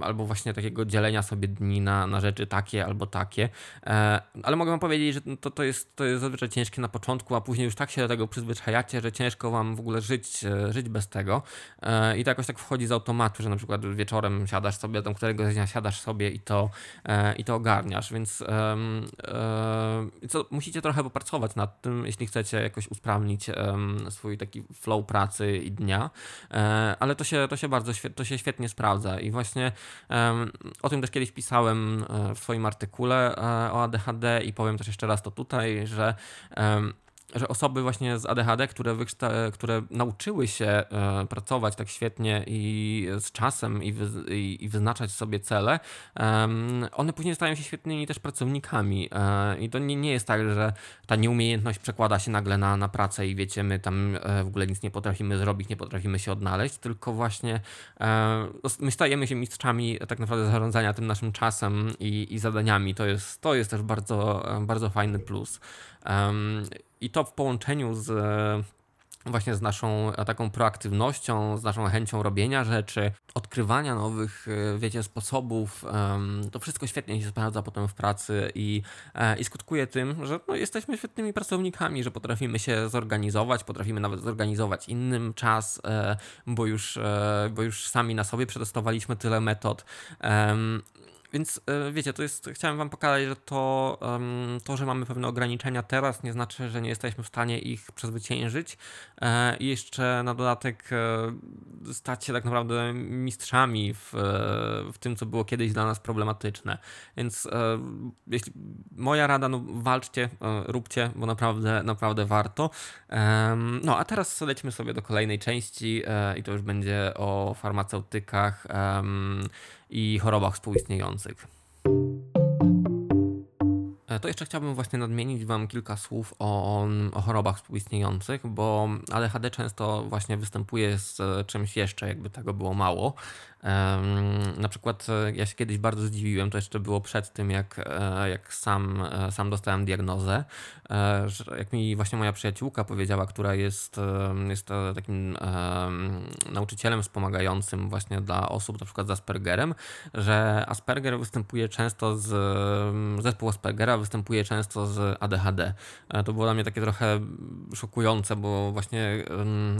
albo właśnie takiego dzielenia sobie dni na, na rzeczy takie albo takie. E, ale mogę wam powiedzieć, że to, to, jest, to jest zazwyczaj ciężkie na początku, a później już tak się do tego przyzwyczajacie, że ciężko wam w ogóle żyć, e, żyć bez tego. E, i to jakoś tak wchodzi z automatu, że na przykład wieczorem siadasz sobie, tam któregoś dnia siadasz sobie i to, e, i to ogarniasz, więc e, co, musicie trochę popracować nad tym, jeśli chcecie jakoś usprawnić swój taki flow pracy i dnia, ale to się, to się bardzo to się świetnie sprawdza. I właśnie o tym też kiedyś pisałem w swoim artykule o ADHD i powiem też jeszcze raz to tutaj, że że osoby właśnie z ADHD, które, które nauczyły się e, pracować tak świetnie i z czasem i, wy i wyznaczać sobie cele, one później stają się świetnymi też pracownikami. E, I to nie, nie jest tak, że ta nieumiejętność przekłada się nagle na, na pracę i wiecie, my tam w ogóle nic nie potrafimy zrobić, nie potrafimy się odnaleźć, tylko właśnie my stajemy się mistrzami tak naprawdę zarządzania tym naszym czasem i, i zadaniami. To jest, to jest też bardzo, bardzo fajny plus. I to w połączeniu z właśnie z naszą taką proaktywnością, z naszą chęcią robienia rzeczy, odkrywania nowych, e, wiecie, sposobów. To wszystko świetnie się sprawdza potem w pracy i, e, i skutkuje tym, że no, jesteśmy świetnymi pracownikami, że potrafimy się zorganizować, potrafimy nawet zorganizować innym czas, e, bo już, bo już sami na sobie przetestowaliśmy tyle metod. Więc e, wiecie, to jest, chciałem wam pokazać, że to, to, że mamy pewne ograniczenia teraz, nie znaczy, że nie jesteśmy w stanie ich przezwyciężyć e, i jeszcze na dodatek e, stać się tak naprawdę mistrzami w, w tym, co było kiedyś dla nas problematyczne. Więc jeśli moja rada, no walczcie, róbcie, bo naprawdę, naprawdę warto. No, a teraz lećmy sobie do kolejnej części i to już będzie o farmaceutykach i chorobach współistniejących. E, to jeszcze chciałbym właśnie nadmienić Wam kilka słów o, o chorobach współistniejących, bo ADHD często właśnie występuje z czymś jeszcze, jakby tego było mało. Na przykład e, ja się kiedyś bardzo zdziwiłem, to jeszcze było przed tym, jak, e, jak sam, e, sam dostałem diagnozę, że jak mi właśnie moja przyjaciółka powiedziała, która jest, jest takim nauczycielem wspomagającym właśnie dla osób na przykład z Aspergerem, że Asperger występuje często z, zespół Aspergera występuje często z ADHD. To było dla mnie takie trochę szokujące, bo właśnie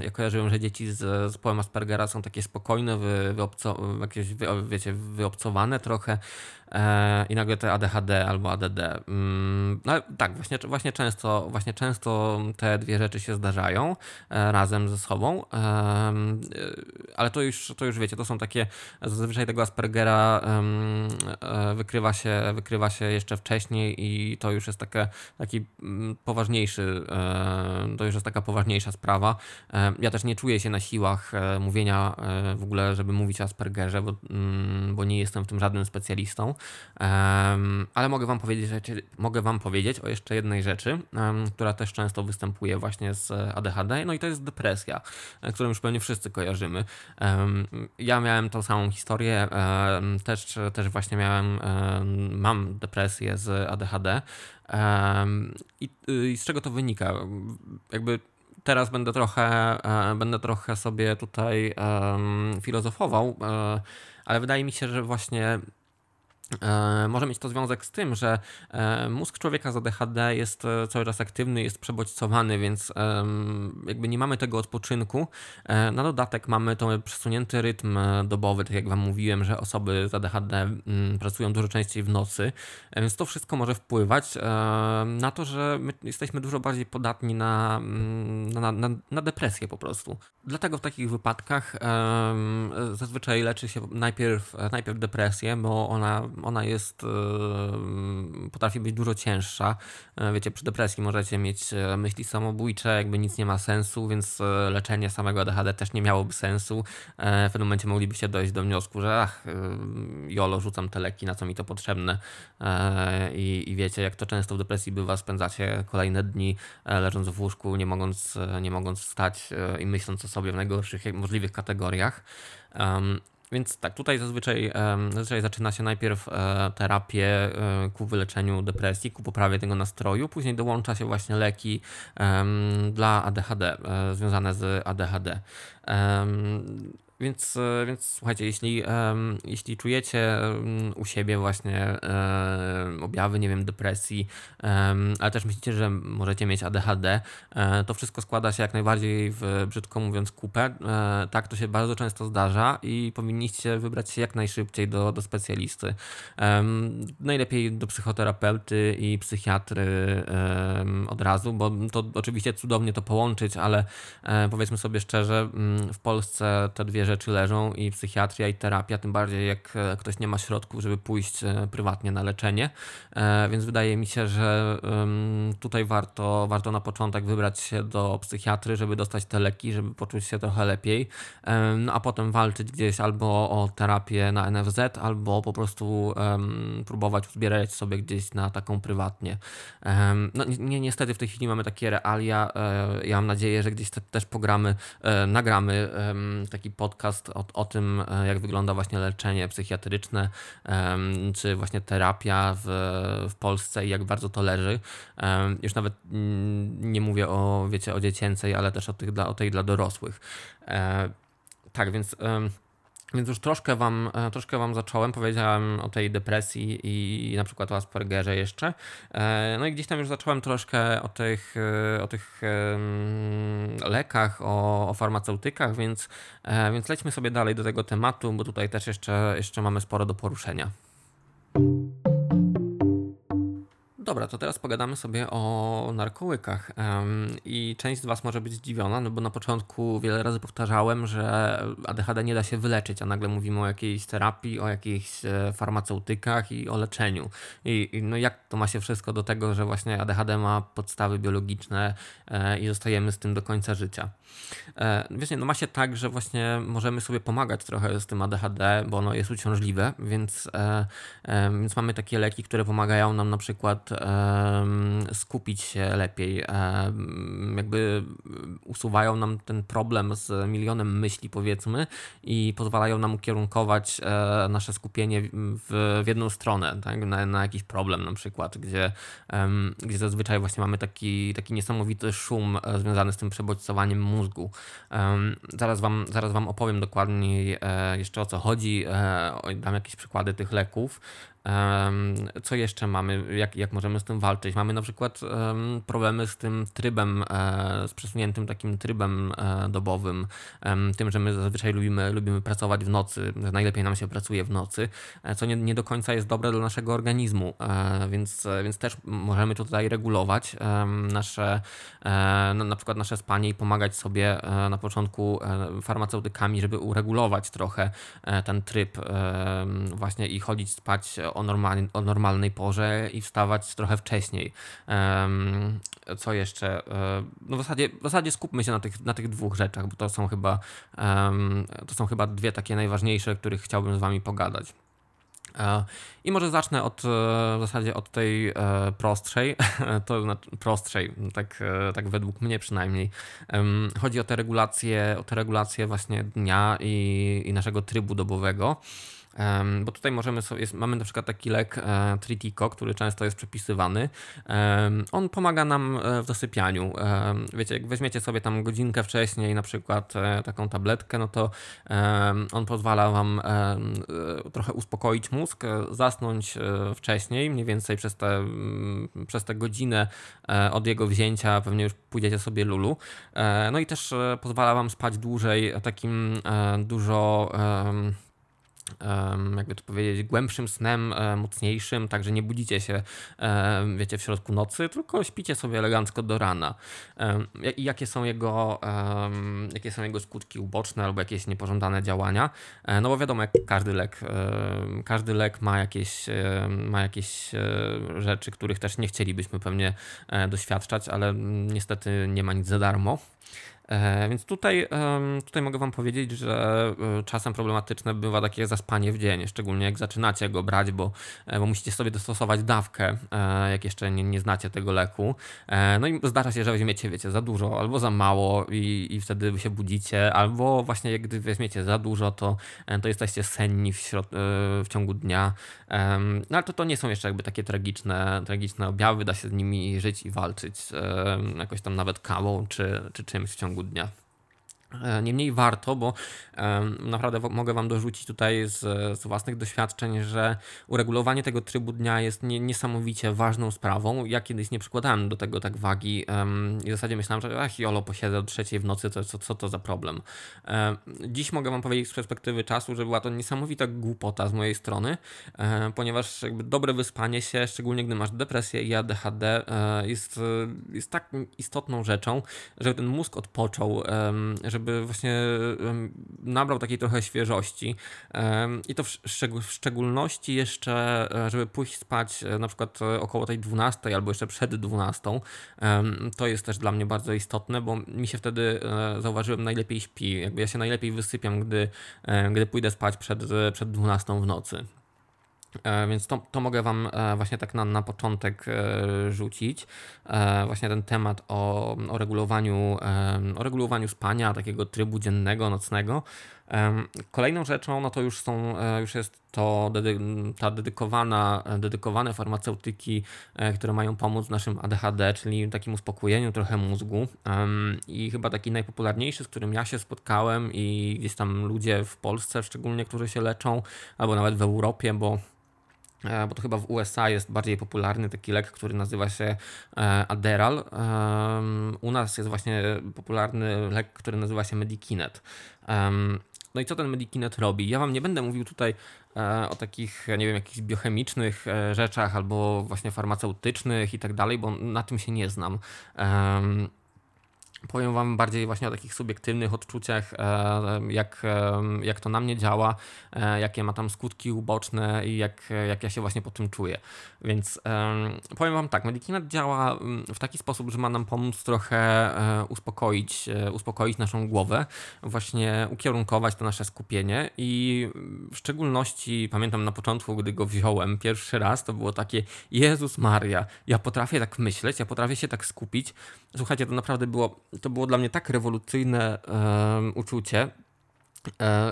ja kojarzyłem, że dzieci z zespołem Aspergera są takie spokojne, wy, wyobco, jakieś, wiecie, wyobcowane trochę i nagle te ADHD albo ADD. Mm, no, tak, właśnie, właśnie, często, właśnie często te dwie rzeczy się zdarzają e, razem ze sobą, e, ale to już, to już wiecie, to są takie, zazwyczaj tego Aspergera e, wykrywa, się, wykrywa się jeszcze wcześniej i to już jest takie, taki mm, poważniejszy, e, to już jest taka poważniejsza sprawa. E, ja też nie czuję się na siłach mówienia w ogóle, żeby mówić o Aspergerze, Aspergerze, bo, mm, bo nie jestem w tym żadnym specjalistą, ale mogę wam powiedzieć, mogę wam powiedzieć o jeszcze jednej rzeczy, która też często występuje właśnie z ADHD, no i to jest depresja, e, którą już pewnie wszyscy kojarzymy. Ja miałem tą samą historię, też, też właśnie miałem, mam depresję z ADHD i, i z czego to wynika? Jakby teraz będę trochę, e, będę trochę sobie tutaj filozofował, e, ale wydaje mi się, że właśnie może mieć to związek z tym, że e, mózg człowieka z ADHD jest e, cały czas aktywny, jest przebodźcowany, więc jakby nie mamy tego odpoczynku. Na dodatek mamy to przesunięty rytm dobowy, tak jak Wam mówiłem, że osoby z ADHD pracują dużo częściej w nocy, więc to wszystko może wpływać na to, że my jesteśmy dużo bardziej podatni na, na, na, na depresję po prostu. Dlatego w takich wypadkach zazwyczaj leczy się najpierw, najpierw depresję, bo ona ona jest, e, potrafi być dużo cięższa. E, wiecie, przy depresji możecie mieć e, myśli samobójcze, jakby nic nie ma sensu, więc leczenie samego ADHD też nie miałoby sensu. W pewnym momencie moglibyście dojść do wniosku, że ach, jolo, rzucam te leki, na co mi to potrzebne. I, i wiecie, jak to często w depresji bywa, spędzacie kolejne dni leżąc w łóżku, nie mogąc, nie mogąc wstać i myśląc o sobie w najgorszych możliwych kategoriach. Więc tak, tutaj zazwyczaj, zazwyczaj zaczyna się najpierw e, terapię e, ku wyleczeniu depresji, ku poprawie tego nastroju, później dołącza się właśnie leki dla ADHD, e, związane z ADHD. Więc, e, więc słuchajcie, jeśli, jeśli czujecie u siebie właśnie objawy, nie wiem, depresji, ale też myślicie, że możecie mieć ADHD, e, to wszystko składa się jak najbardziej w, brzydko mówiąc, kupę. E, tak, to się bardzo często zdarza i powinniście wybrać się jak najszybciej do, do specjalisty. Najlepiej do psychoterapeuty i psychiatry od razu, bo to oczywiście cudownie to połączyć, ale powiedzmy sobie szczerze, w Polsce te dwie rzeczy rzeczy leżą i psychiatria i terapia, tym bardziej jak ktoś nie ma środków, żeby pójść prywatnie na leczenie. Więc wydaje mi się, że tutaj warto, warto na początek wybrać się do psychiatry, żeby dostać te leki, żeby poczuć się trochę lepiej, no a potem walczyć gdzieś albo o terapię na NFZ, albo po prostu próbować uzbierać sobie gdzieś na taką prywatnie. No nie, niestety w tej chwili mamy takie realia. E, ja mam nadzieję, że gdzieś te, też pogramy, e, nagramy taki podcast o, o tym, e, jak wygląda właśnie leczenie psychiatryczne, czy właśnie terapia w, w Polsce i jak bardzo to leży. Już nawet nie mówię o, wiecie, o dziecięcej, ale też o, tych, o tej dla dorosłych. Tak, więc więc już troszkę wam, e, troszkę wam zacząłem, powiedziałem o tej depresji i na przykład o Aspergerze jeszcze. E, no i gdzieś tam już zacząłem troszkę o tych, e, o tych lekach, o, o farmaceutykach, więc, więc lećmy sobie dalej do tego tematu, bo tutaj też jeszcze, jeszcze mamy sporo do poruszenia. Dobra, to teraz pogadamy sobie o narkołykach. I część z Was może być zdziwiona, no bo na początku wiele razy powtarzałem, że ADHD nie da się wyleczyć, a nagle mówimy o jakiejś terapii, o jakichś e, farmaceutykach i o leczeniu. I, i no jak to ma się wszystko do tego, że właśnie ADHD ma podstawy biologiczne e, i zostajemy z tym do końca życia. E, wiecie, no ma się tak, że właśnie możemy sobie pomagać trochę z tym ADHD, bo ono jest uciążliwe, więc, więc mamy takie leki, które pomagają nam na przykład skupić się lepiej. Jakby usuwają nam ten problem z milionem myśli, powiedzmy, i pozwalają nam ukierunkować e, nasze skupienie w, jedną stronę, tak? na, na jakiś problem na przykład, gdzie, gdzie zazwyczaj właśnie mamy taki, taki niesamowity szum e, związany z tym przebodźcowaniem mózgu. Zaraz wam, zaraz wam opowiem dokładniej e, jeszcze o co chodzi, dam jakieś przykłady tych leków. Co jeszcze mamy? Jak, jak możemy z tym walczyć? Mamy na przykład problemy z tym trybem, e, z przesuniętym takim trybem e, dobowym, tym, że my zazwyczaj lubimy, lubimy pracować w nocy, najlepiej nam się pracuje w nocy, e, co nie, nie do końca jest dobre dla naszego organizmu, więc, więc też możemy tutaj regulować nasze, na przykład nasze spanie i pomagać sobie na początku farmaceutykami, żeby uregulować trochę ten tryb właśnie i chodzić spać o, normal, o normalnej porze i wstawać trochę wcześniej. Co jeszcze? E, no w zasadzie, w zasadzie skupmy się na tych, na tych dwóch rzeczach, bo to są chyba to są chyba dwie takie najważniejsze, o których chciałbym z Wami pogadać. E, I może zacznę od, e, w zasadzie od tej prostszej, to znaczy prostszej, tak, tak według mnie przynajmniej. Chodzi o te regulacje, o te regulacje właśnie dnia i, i naszego trybu dobowego. Bo tutaj możemy sobie, jest, mamy na przykład taki lek e, Tritico, który często jest przepisywany. On pomaga nam e, w zasypianiu. Wiecie, jak weźmiecie sobie tam godzinkę wcześniej na przykład e, taką tabletkę, no to on pozwala wam trochę uspokoić mózg, zasnąć wcześniej, mniej więcej przez tę mm, przez tę godzinę od jego wzięcia pewnie już pójdziecie sobie lulu. No i też pozwala wam spać dłużej takim dużo jakby to powiedzieć, głębszym snem, e, mocniejszym, także nie budzicie się, wiecie, w środku nocy, tylko śpicie sobie elegancko do rana. I jakie są jego, jakie są jego skutki uboczne albo jakieś niepożądane działania? E, no bo wiadomo, jak każdy lek, każdy lek ma jakieś, ma jakieś e, rzeczy, których też nie chcielibyśmy pewnie doświadczać, ale niestety nie ma nic za darmo. E, więc tutaj, tutaj mogę Wam powiedzieć, że e, czasem problematyczne bywa takie zaspanie w dzień, szczególnie jak zaczynacie go brać, bo, e, bo musicie sobie dostosować dawkę, jak jeszcze nie, nie znacie tego leku. No i zdarza się, że weźmiecie, wiecie, za dużo albo za mało i, i wtedy się budzicie, albo właśnie gdy weźmiecie za dużo, to, to jesteście senni w, środ- w ciągu dnia. No ale to, to nie są jeszcze jakby takie tragiczne, tragiczne objawy, da się z nimi żyć i walczyć jakoś tam nawet kawą czy, czy czymś w ciągu ciągu dnia. E, niemniej warto, bo naprawdę mogę Wam dorzucić tutaj z, z, własnych doświadczeń, że uregulowanie tego trybu dnia jest nie, niesamowicie ważną sprawą. Ja kiedyś nie przykładałem do tego tak wagi i w zasadzie myślałem, że ach, jolo, posiedzę o trzeciej w nocy, to co, co to za problem. Dziś mogę Wam powiedzieć z perspektywy czasu, że była to niesamowita głupota z mojej strony, e, ponieważ jakby dobre wyspanie się, szczególnie gdy masz depresję i ADHD, e, jest, jest tak istotną rzeczą, żeby ten mózg odpoczął, żeby żeby właśnie nabrał takiej trochę świeżości. I to w, szczególności jeszcze, e, żeby pójść spać e, na przykład około tej 12 albo jeszcze przed 12. To jest też dla mnie bardzo istotne, bo mi się wtedy zauważyłem najlepiej śpi. Jakby ja się najlepiej wysypiam, gdy, gdy pójdę spać przed, przed 12 w nocy. E, więc to, to mogę Wam e, właśnie tak na, na początek e, rzucić. Właśnie ten temat o, o, regulowaniu, o regulowaniu spania, takiego trybu dziennego, nocnego. Kolejną rzeczą, no to już są, już jest to dedy, ta dedykowana, dedykowane farmaceutyki, które mają pomóc naszym ADHD, czyli takim uspokojeniu trochę mózgu. I chyba taki najpopularniejszy, z którym ja się spotkałem i gdzieś tam ludzie w Polsce szczególnie, którzy się leczą, albo nawet w Europie, bo bo to chyba w USA jest bardziej popularny taki lek, który nazywa się e, Adderall. U nas jest właśnie popularny lek, który nazywa się Medikinet. No i co ten Medikinet robi? Ja Wam nie będę mówił tutaj e, o takich, nie wiem, jakichś biochemicznych rzeczach albo właśnie farmaceutycznych i tak dalej, bo na tym się nie znam. Powiem Wam bardziej właśnie o takich subiektywnych odczuciach, e, jak, e, jak to na mnie działa, e, jakie ma tam skutki uboczne i jak, jak ja się właśnie po tym czuję. Więc powiem Wam tak, Medikinet działa mm, w taki sposób, że ma nam pomóc trochę uspokoić, uspokoić naszą głowę, właśnie ukierunkować to nasze skupienie i w szczególności pamiętam na początku, gdy go wziąłem pierwszy raz, to było takie Jezus Maria, ja potrafię tak myśleć, ja potrafię się tak skupić. Słuchajcie, to naprawdę było to było dla mnie tak rewolucyjne uczucie,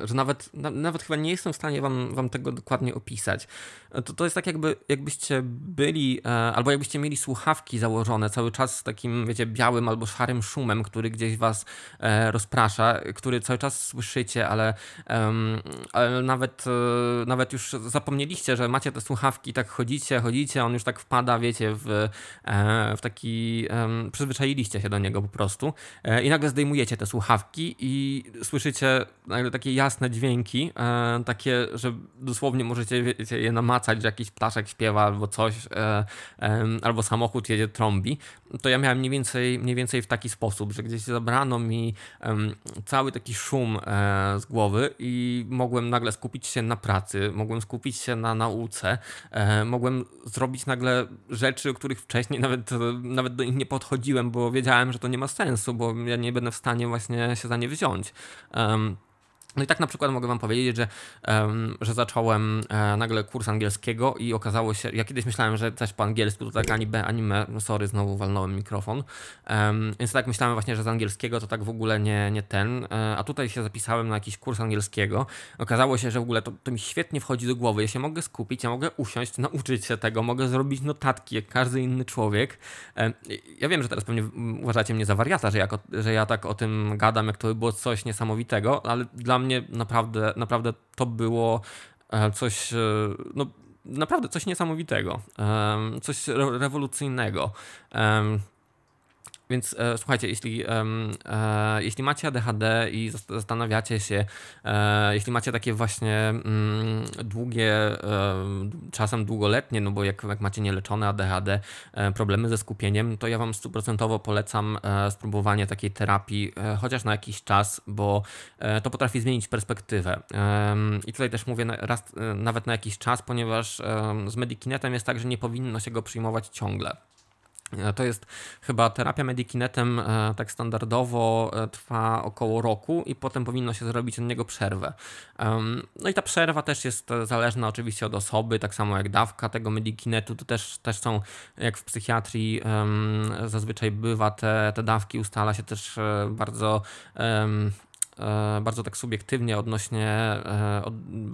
że nawet, nawet chyba nie jestem w stanie wam, wam tego dokładnie opisać. E, to, to jest tak jakby, jakbyście byli, e, albo jakbyście mieli słuchawki założone cały czas z takim, wiecie, białym albo szarym szumem, który gdzieś was rozprasza, który cały czas słyszycie, ale, ale nawet, nawet już zapomnieliście, że macie te słuchawki, tak chodzicie, chodzicie, on już tak wpada, wiecie, w, w taki, przyzwyczailiście się do niego po prostu i nagle zdejmujecie te słuchawki i słyszycie takie jasne dźwięki, e, takie, że dosłownie możecie wiecie, je namacać, że jakiś ptaszek śpiewa albo coś, e, e, albo samochód jedzie trąbi, to ja miałem mniej więcej, mniej więcej w taki sposób, że gdzieś zabrano mi cały taki szum e, z głowy i mogłem nagle skupić się na pracy, mogłem skupić się na nauce, e, mogłem zrobić nagle rzeczy, o których wcześniej nawet, nawet do nich nie podchodziłem, bo wiedziałem, że to nie ma sensu, bo ja nie będę w stanie właśnie się za nie wziąć. No i tak na przykład mogę Wam powiedzieć, że, że zacząłem e, nagle kurs angielskiego i okazało się, ja kiedyś myślałem, że też po angielsku to tak ani B, ani M, no sorry, znowu walnąłem mikrofon, więc tak myślałem właśnie, że z angielskiego to tak w ogóle nie, nie ten, e, a tutaj się zapisałem na jakiś kurs angielskiego, okazało się, że w ogóle to, to mi świetnie wchodzi do głowy, ja się mogę skupić, ja mogę usiąść, nauczyć się tego, mogę zrobić notatki jak każdy inny człowiek. Ja wiem, że teraz pewnie uważacie mnie za wariata, że, jako, że ja tak o tym gadam, jak to by było coś niesamowitego, ale dla mnie naprawdę, naprawdę to było e, coś, e, no, naprawdę coś niesamowitego, coś rewolucyjnego. Więc e, słuchajcie, jeśli, e, e, jeśli macie ADHD i zastanawiacie się, e, jeśli macie takie właśnie mm, długie, czasem długoletnie, no bo jak, jak macie nieleczone ADHD, e, problemy ze skupieniem, to ja Wam stuprocentowo polecam e, spróbowanie takiej terapii, chociaż na jakiś czas, bo to potrafi zmienić perspektywę. I tutaj też mówię raz, nawet na jakiś czas, ponieważ z Medikinetem jest tak, że nie powinno się go przyjmować ciągle. E, to jest chyba terapia Medikinetem e, tak standardowo e, trwa około roku i potem powinno się zrobić od niego przerwę. No i ta przerwa też jest zależna oczywiście od osoby, tak samo jak dawka tego Medikinetu, to też, też są, jak w psychiatrii zazwyczaj bywa, te, te dawki ustala się też bardzo bardzo tak subiektywnie odnośnie, e,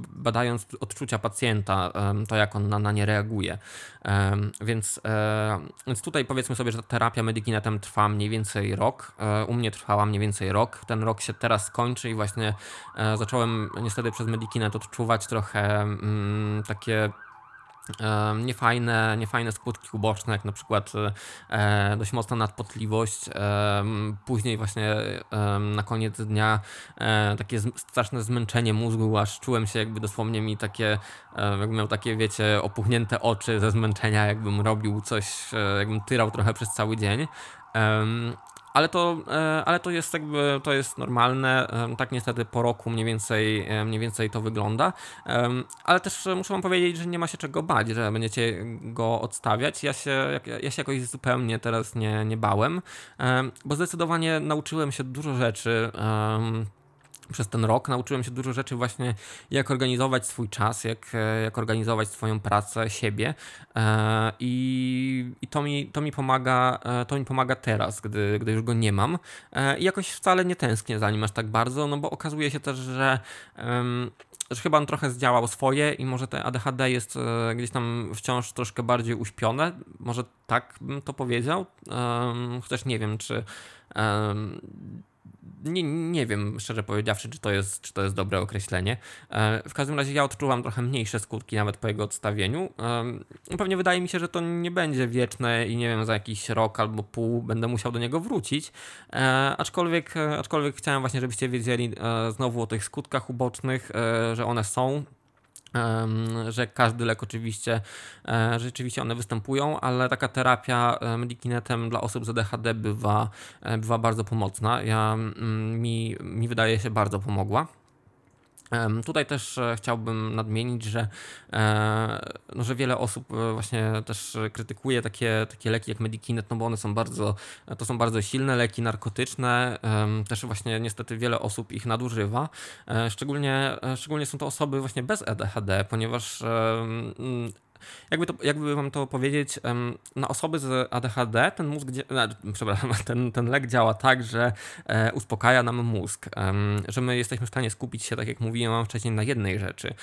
badając odczucia pacjenta, to jak on na, na nie reaguje. Więc, e, więc tutaj powiedzmy sobie, że terapia Medikinetem trwa mniej więcej rok. U mnie trwała mniej więcej rok. Ten rok się teraz skończy i właśnie zacząłem niestety przez Medikinet odczuwać trochę mm, takie niefajne, niefajne skutki uboczne, jak na przykład e, dość mocna nadpotliwość. Później właśnie na koniec dnia e, takie straszne zmęczenie mózgu, aż czułem się jakby dosłownie mi takie, e, jakbym miał takie, wiecie, opuchnięte oczy ze zmęczenia, jakbym robił coś, jakbym tyrał trochę przez cały dzień ale to, ale to jest jakby, to jest normalne, tak niestety po roku mniej więcej, mniej więcej to wygląda, ale też muszę wam powiedzieć, że nie ma się czego bać, że będziecie go odstawiać. Ja się, ja się jakoś zupełnie teraz nie, nie bałem, bo zdecydowanie nauczyłem się dużo rzeczy przez ten rok nauczyłem się dużo rzeczy właśnie, jak organizować swój czas, jak, e, jak organizować swoją pracę, siebie e, i, i to, mi, to, mi pomaga, e, to mi pomaga teraz, gdy, gdy już go nie mam i jakoś wcale nie tęsknię za nim aż tak bardzo, no bo okazuje się też, że że chyba on trochę zdziałał swoje i może te ADHD jest gdzieś tam wciąż troszkę bardziej uśpione. Może tak bym to powiedział. chociaż nie wiem, czy nie, nie wiem, szczerze powiedziawszy, czy to, jest, czy to jest dobre określenie. E, w każdym razie ja odczuwam trochę mniejsze skutki nawet po jego odstawieniu. E, pewnie wydaje mi się, że to nie będzie wieczne i nie wiem, za jakiś rok albo pół będę musiał do niego wrócić. E, aczkolwiek, aczkolwiek chciałem właśnie, żebyście wiedzieli znowu o tych skutkach ubocznych, że one są że każdy lek oczywiście, e, rzeczywiście one występują, ale taka terapia e, Medikinetem dla osób z ADHD bywa, e, bywa bardzo pomocna. Ja, mm, mi, mi wydaje się bardzo pomogła. Tutaj też e, chciałbym nadmienić, że, e, no, że wiele osób e, właśnie też krytykuje takie, takie leki jak Medikinet, no bo one są bardzo, to są bardzo silne leki narkotyczne, też właśnie niestety wiele osób ich nadużywa, szczególnie, szczególnie są to osoby właśnie bez ADHD, ponieważ jakby, to, jakby wam to powiedzieć, na osoby z ADHD ten mózg, przepraszam, ten, ten lek działa tak, że e, uspokaja nam mózg, że my jesteśmy w stanie skupić się, tak jak mówiłem wcześniej, na jednej rzeczy.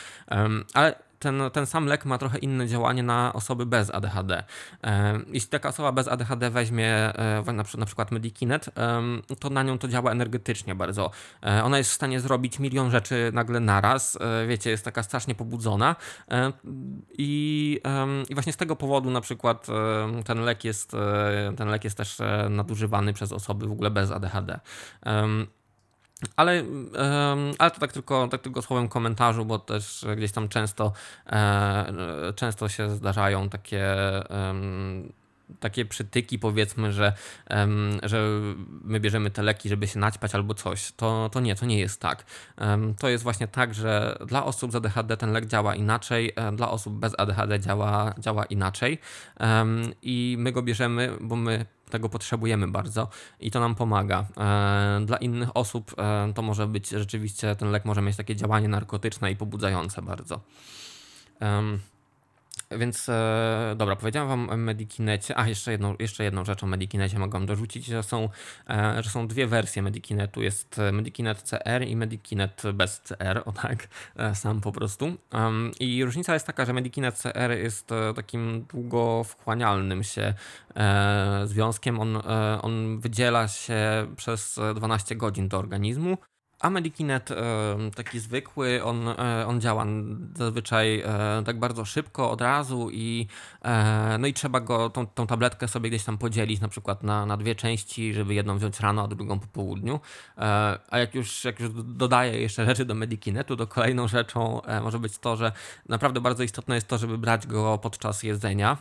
Ale ten, ten sam lek ma trochę inne działanie na osoby bez ADHD. Jeśli taka osoba bez ADHD weźmie e, na przykład Medikinet, to na nią to działa energetycznie bardzo. E, ona jest w stanie zrobić milion rzeczy nagle naraz. E, wiecie, jest taka strasznie pobudzona. I, i właśnie z tego powodu na przykład ten lek jest, ten lek jest też nadużywany przez osoby w ogóle bez ADHD. Ale, ale to tak tylko, tak tylko słowem komentarzu, bo też gdzieś tam często, e, często się zdarzają takie takie przytyki, powiedzmy, że, że my bierzemy te leki, żeby się naćpać albo coś. To, to nie, to nie jest tak. to jest właśnie tak, że dla osób z ADHD ten lek działa inaczej, e, dla osób bez ADHD działa, działa inaczej i my go bierzemy, bo my tego potrzebujemy bardzo i to nam pomaga. E, dla innych osób e, to może być rzeczywiście, ten lek może mieć takie działanie narkotyczne i pobudzające bardzo. Więc e, dobra, powiedziałem wam o Medikinecie. A, jeszcze jedną, jeszcze jedną rzecz o Medikinecie mogę dorzucić, że są, e, że są dwie wersje Medikinetu. Jest Medikinet CR i Medikinet bez CR, o tak, e, sam po prostu. I różnica jest taka, że Medikinet CR jest e, takim długowchłanialnym się e, związkiem. On, e, on wydziela się przez 12 godzin do organizmu. A Medikinet taki zwykły, on, e, on działa zazwyczaj e, tak bardzo szybko, od razu i e, no i trzeba go, tą, tą tabletkę sobie gdzieś tam podzielić na przykład na, na dwie części, żeby jedną wziąć rano, a drugą po południu. A jak już, jak już dodaję jeszcze rzeczy do Medikinetu, to kolejną rzeczą może być to, że naprawdę bardzo istotne jest to, żeby brać go podczas jedzenia,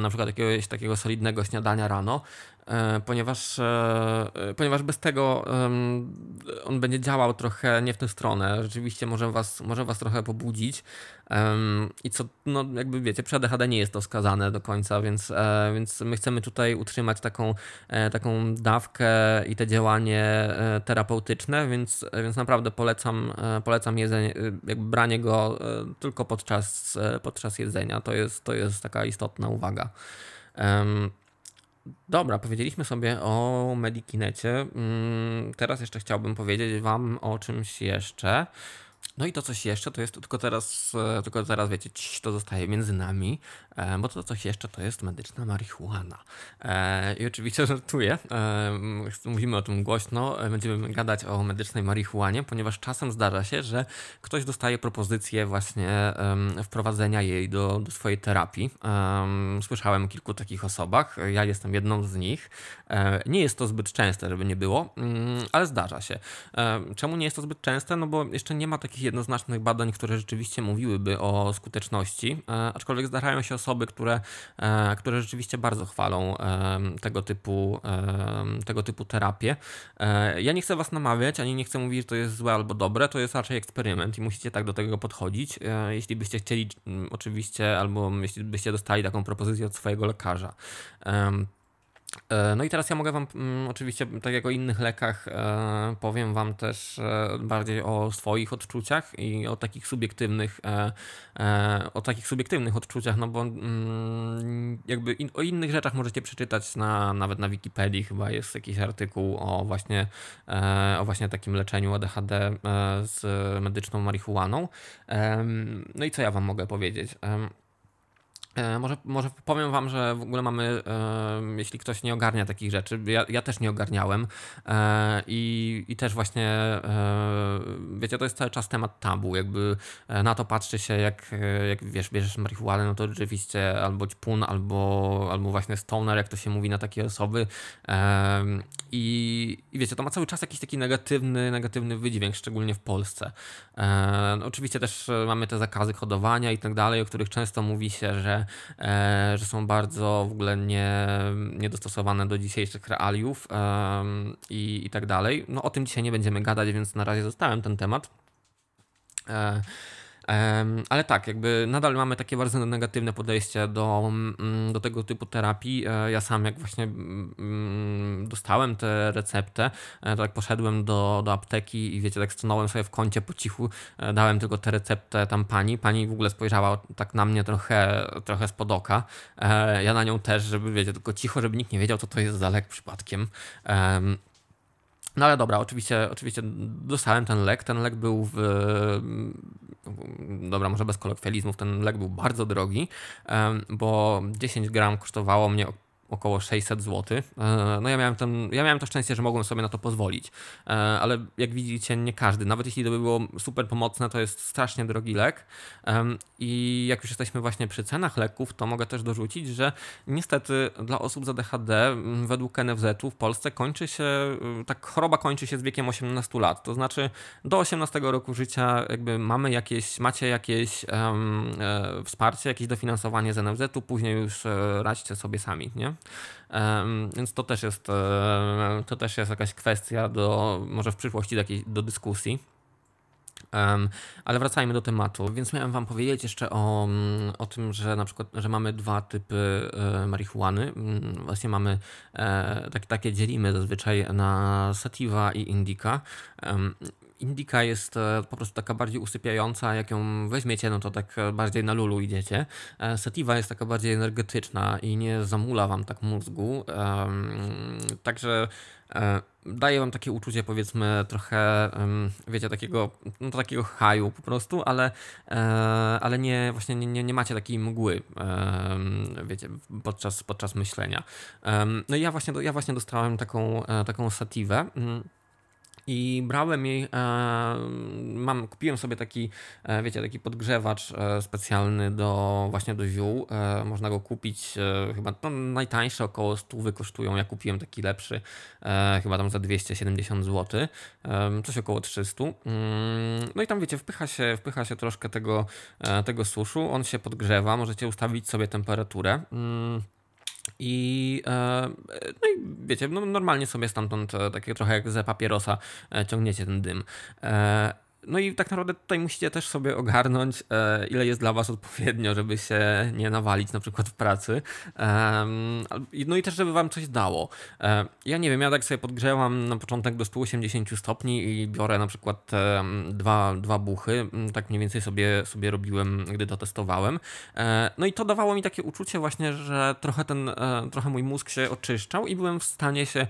na przykład jakiegoś takiego solidnego śniadania rano, ponieważ, e, ponieważ bez tego on będzie działał trochę nie w tę stronę. Rzeczywiście może was, może was trochę pobudzić. I co, no jakby wiecie, przy ADHD nie jest to skazane do końca, więc, e, więc my chcemy tutaj utrzymać taką, taką dawkę i te działanie terapeutyczne, więc, więc naprawdę polecam, polecam jedzenie, jakby branie go tylko podczas, podczas jedzenia. To jest, to jest taka istotna uwaga. Dobra, powiedzieliśmy sobie o Medikinecie. Mm, teraz jeszcze chciałbym powiedzieć Wam o czymś jeszcze. No i to coś jeszcze, to jest tylko teraz, e, tylko teraz wiecie, to zostaje między nami, e, bo to coś jeszcze to jest medyczna marihuana. E, I oczywiście żartuję, mówimy o tym głośno, będziemy gadać o medycznej marihuanie, ponieważ czasem zdarza się, że ktoś dostaje propozycję właśnie wprowadzenia jej do, do swojej terapii. Słyszałem o kilku takich osobach, ja jestem jedną z nich. Nie jest to zbyt częste, żeby nie było, mm, ale zdarza się. Czemu nie jest to zbyt częste? No bo jeszcze nie ma takich jednoznacznych badań, które rzeczywiście mówiłyby o skuteczności, aczkolwiek zdarzają się osoby, które, które rzeczywiście bardzo chwalą tego typu, tego typu terapię. Ja nie chcę Was namawiać, ani nie chcę mówić, że to jest złe albo dobre, to jest raczej eksperyment i musicie tak do tego podchodzić. Jeśli byście chcieli, oczywiście, albo jeśli byście dostali taką propozycję od swojego lekarza. E, no i teraz ja mogę Wam mm, oczywiście, tak jak o innych lekach, e, powiem Wam też e, bardziej o swoich odczuciach i o takich subiektywnych, o takich subiektywnych odczuciach, no bo mm, jakby o innych rzeczach możecie przeczytać na, nawet na Wikipedii chyba jest jakiś artykuł o właśnie, o właśnie takim leczeniu ADHD z medyczną marihuaną. No i co ja Wam mogę powiedzieć? E, może, może powiem Wam, że w ogóle mamy, e, jeśli ktoś nie ogarnia takich rzeczy, ja, ja też nie ogarniałem e, i, i też właśnie, e, wiecie, to jest cały czas temat tabu, jakby e, na to patrzy się, jak, jak wiesz, bierzesz marihuanę, no to rzeczywiście albo ćpun, albo, albo właśnie stoner, jak to się mówi na takie osoby e, i, i wiecie, to ma cały czas jakiś taki negatywny, negatywny wydźwięk, szczególnie w Polsce. No, oczywiście też mamy te zakazy hodowania i tak dalej, o których często mówi się, że E, że są bardzo w ogóle nie, niedostosowane do dzisiejszych realiów i, i tak dalej. No o tym dzisiaj nie będziemy gadać, więc na razie zostałem ten temat. Ale tak, jakby nadal mamy takie bardzo negatywne podejście do, mm, do tego typu terapii. E, ja sam, jak właśnie mm, dostałem tę receptę, e, to jak poszedłem do, do apteki i wiecie, tak stanąłem sobie w kącie po cichu, e, dałem tylko tę receptę tam pani. Pani w ogóle spojrzała tak na mnie trochę, trochę spod oka. Ja na nią też, żeby wiecie, tylko cicho, żeby nikt nie wiedział, co to jest za lek przypadkiem. No ale dobra, oczywiście, oczywiście dostałem ten lek. Ten lek był w. Dobra, może bez kolokwializmów, ten lek był bardzo drogi, bo 10 gram kosztowało mnie około 600 zł. E, no ja miałem, ten, ja miałem to szczęście, że mogłem sobie na to pozwolić, e, ale jak widzicie, nie każdy, nawet jeśli to by było super pomocne, to jest strasznie drogi lek. I jak już jesteśmy właśnie przy cenach leków, to mogę też dorzucić, że niestety dla osób z ADHD według NFZ-u w Polsce kończy się, tak choroba kończy się z wiekiem 18 lat. To znaczy do 18 roku życia jakby mamy jakieś, macie jakieś um, e, wsparcie, jakieś dofinansowanie z NFZ-u, później już e, radźcie sobie sami, nie? Więc to też jest, to też jest jakaś kwestia do, może w przyszłości do, jakiej, do dyskusji. Ale wracajmy do tematu. Więc miałem Wam powiedzieć jeszcze o, mm, o tym, że na przykład, że mamy dwa typy e, marihuany. Mm, właśnie mamy e, tak, takie dzielimy zazwyczaj na sativa i indica. Indika jest e, po prostu taka bardziej usypiająca, jak ją weźmiecie, no to tak e, bardziej na lulu idziecie. E, sativa jest taka bardziej energetyczna i nie zamula wam tak mózgu. Także daje wam takie uczucie, powiedzmy, trochę, wiecie, takiego, no takiego haju po prostu, ale, ale nie, właśnie nie, nie macie takiej mgły, wiecie, podczas, podczas myślenia. No i ja właśnie, ja właśnie dostałem taką, taką sativę. Mm, i brałem jej, e, mam, kupiłem sobie taki, e, wiecie, taki podgrzewacz e, specjalny do właśnie do ziół. Można go kupić chyba no, najtańsze około 100 kosztują. Ja kupiłem taki lepszy, chyba tam za 270 zł, coś około 300. Mm, no i tam wiecie, wpycha się, wpycha się troszkę tego, tego suszu, on się podgrzewa, możecie ustawić sobie temperaturę. I, e, no i wiecie, no normalnie sobie stamtąd, e, takie trochę jak ze papierosa, e, ciągniecie ten dym. No i tak naprawdę tutaj musicie też sobie ogarnąć, e, ile jest dla Was odpowiednio, żeby się nie nawalić na przykład w pracy. No i też, żeby Wam coś dało. E, ja nie wiem, ja tak sobie podgrzewam na początek do 180 stopni i biorę na przykład dwa, dwa buchy. Tak mniej więcej sobie, sobie robiłem, gdy to testowałem. E, no i to dawało mi takie uczucie właśnie, że trochę ten, trochę mój mózg się oczyszczał i byłem w stanie się,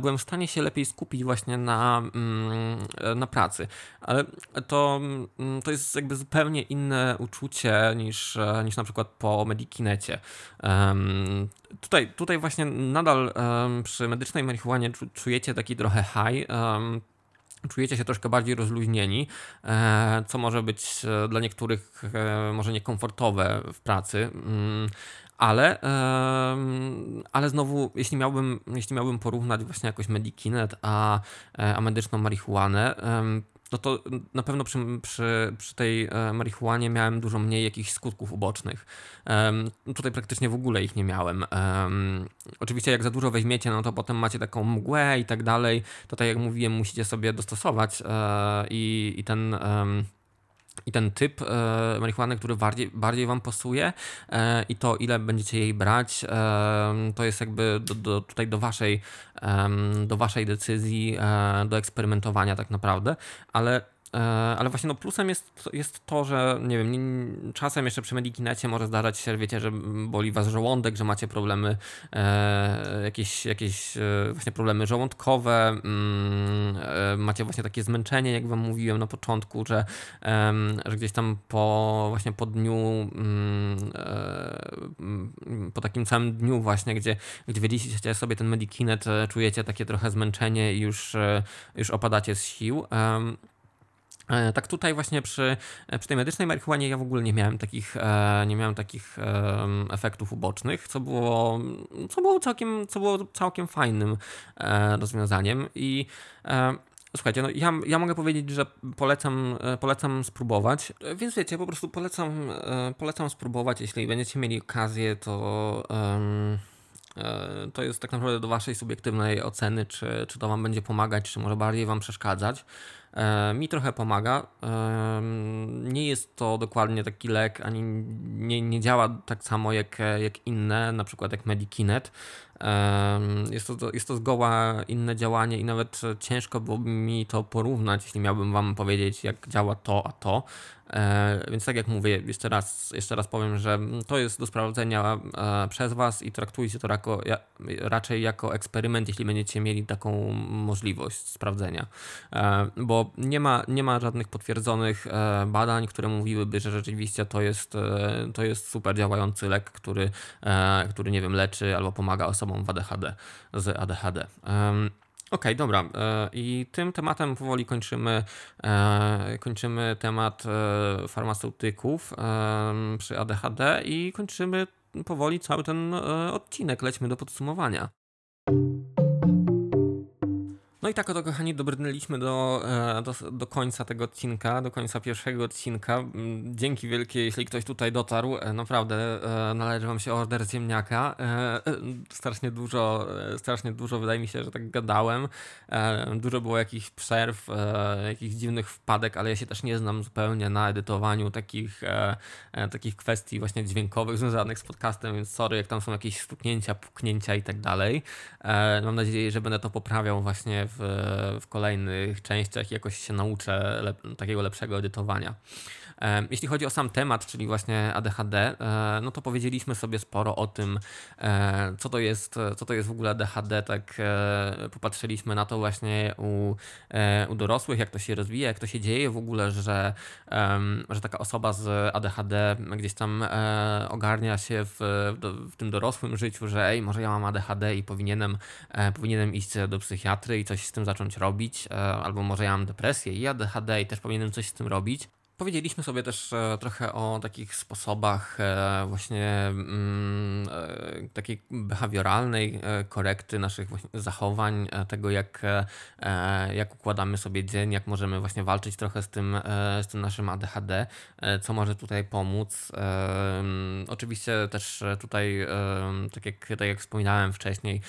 byłem w stanie się lepiej skupić właśnie na, mm, na pracy. Ale to, mm, to jest jakby zupełnie inne uczucie niż, e, niż na przykład po Medikinecie. Um, tutaj, tutaj właśnie nadal um, przy medycznej marihuanie czujecie taki trochę high. Um, czujecie się troszkę bardziej rozluźnieni, e, co może być e, dla niektórych może niekomfortowe w pracy. Mm, ale, ale znowu, jeśli miałbym, jeśli miałbym porównać właśnie jakoś Medikinet a, a medyczną marihuanę, no to na pewno przy, przy, przy tej e, marihuanie miałem dużo mniej jakichś skutków ubocznych. Um, tutaj praktycznie w ogóle ich nie miałem. Um, oczywiście jak za dużo weźmiecie, no to potem macie taką mgłę i tak dalej. To tak jak mówiłem, musicie sobie dostosować e, i, i ten... Um, i ten typ e, marihuany, który bardziej, bardziej Wam pasuje e, i to, ile będziecie jej brać, e, to jest jakby do, do, tutaj do Waszej, do Waszej decyzji, e, do eksperymentowania tak naprawdę, ale ale właśnie no plusem jest, jest to, że nie wiem, czasem jeszcze przy Medikinecie może zdarzać się, wiecie, że boli was żołądek, że macie problemy, e, jakieś, jakieś e, właśnie problemy żołądkowe, mm, e, macie właśnie takie zmęczenie, jak wam mówiłem na początku, że, że gdzieś tam po właśnie po dniu, mm, e, po takim całym dniu właśnie, gdzie, gdzie wiedzieliście sobie ten Medikinet, e, czujecie takie trochę zmęczenie i już, już opadacie z sił. E, tak tutaj właśnie przy, e, przy tej medycznej marihuanie ja w ogóle nie miałem takich, e, nie miałem takich efektów ubocznych, co było, co było, całkiem, co było całkiem fajnym rozwiązaniem. I Słuchajcie, no ja, ja mogę powiedzieć, że polecam, polecam spróbować, więc wiecie, po prostu polecam, polecam spróbować, jeśli będziecie mieli okazję, to to jest tak naprawdę do waszej subiektywnej oceny, czy, czy to wam będzie pomagać, czy może bardziej wam przeszkadzać. E, mi trochę pomaga. E, nie jest to dokładnie taki lek, ani nie, nie działa tak samo jak, jak inne, na przykład jak Medikinet. E, jest to, jest to zgoła inne działanie i nawet ciężko byłoby mi to porównać, jeśli miałbym Wam powiedzieć, jak działa to, a to. Więc tak jak mówię, jeszcze raz, jeszcze raz powiem, że to jest do sprawdzenia przez Was i traktujcie to jako, raczej jako eksperyment, jeśli będziecie mieli taką możliwość sprawdzenia. E, bo nie ma, nie ma żadnych potwierdzonych badań, które mówiłyby, że rzeczywiście to jest, to jest super działający lek, który, który nie wiem, leczy albo pomaga osobom w ADHD, z ADHD. Okej, okay, dobra. E, I tym tematem powoli kończymy, e, kończymy temat e, farmaceutyków przy ADHD i kończymy powoli cały ten odcinek. Lećmy do podsumowania. No i tak oto, kochani, dobrnęliśmy do, e, do, do, końca tego odcinka, do końca pierwszego odcinka. Mm, dzięki wielkie, jeśli ktoś tutaj dotarł. E, naprawdę e, należy Wam się order ziemniaka. Strasznie dużo, strasznie dużo, wydaje mi się, że tak gadałem. Dużo było jakichś przerw, jakichś dziwnych wpadek, ale ja się też nie znam zupełnie na edytowaniu takich, takich kwestii właśnie dźwiękowych związanych z podcastem, więc sorry, jak tam są jakieś stuknięcia, puknięcia i tak dalej. Mam nadzieję, że będę to poprawiał właśnie w w, kolejnych częściach jakoś się nauczę lep takiego lepszego edytowania. Jeśli chodzi o sam temat, czyli właśnie ADHD, e, no to powiedzieliśmy sobie sporo o tym, e, co to jest, co to jest w ogóle ADHD, tak e, popatrzyliśmy na to właśnie u, u dorosłych, jak to się rozwija, jak to się dzieje w ogóle, że, że taka osoba z ADHD gdzieś tam ogarnia się w, w tym dorosłym życiu, że ej, może ja mam ADHD i powinienem, powinienem iść do psychiatry i coś z tym zacząć robić, albo może ja mam depresję i ADHD i też powinienem coś z tym robić. Powiedzieliśmy sobie też e, trochę o takich sposobach e, właśnie mm, e, takiej behawioralnej korekty naszych zachowań, tego jak, jak układamy sobie dzień, jak możemy właśnie walczyć trochę z tym, z tym naszym ADHD, co może tutaj pomóc. Oczywiście też tutaj, tak jak, tak jak wspominałem wcześniej,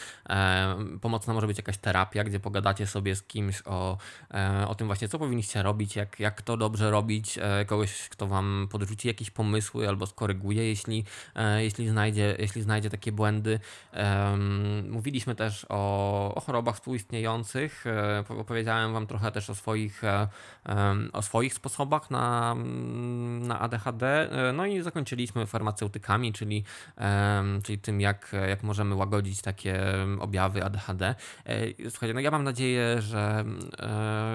pomocna może być jakaś terapia, gdzie pogadacie sobie z kimś o, o tym właśnie, co powinniście robić, jak, jak to dobrze robić, E, kogoś, kto wam podrzuci jakieś pomysły albo skoryguje, jeśli, e, jeśli, znajdzie, jeśli znajdzie takie błędy. Mówiliśmy też o, o chorobach współistniejących. E, opowiedziałem wam trochę też o swoich, o swoich sposobach na, na ADHD. No i zakończyliśmy farmaceutykami, czyli, czyli tym, jak, jak możemy łagodzić takie objawy ADHD. Słuchajcie, no ja mam nadzieję, że,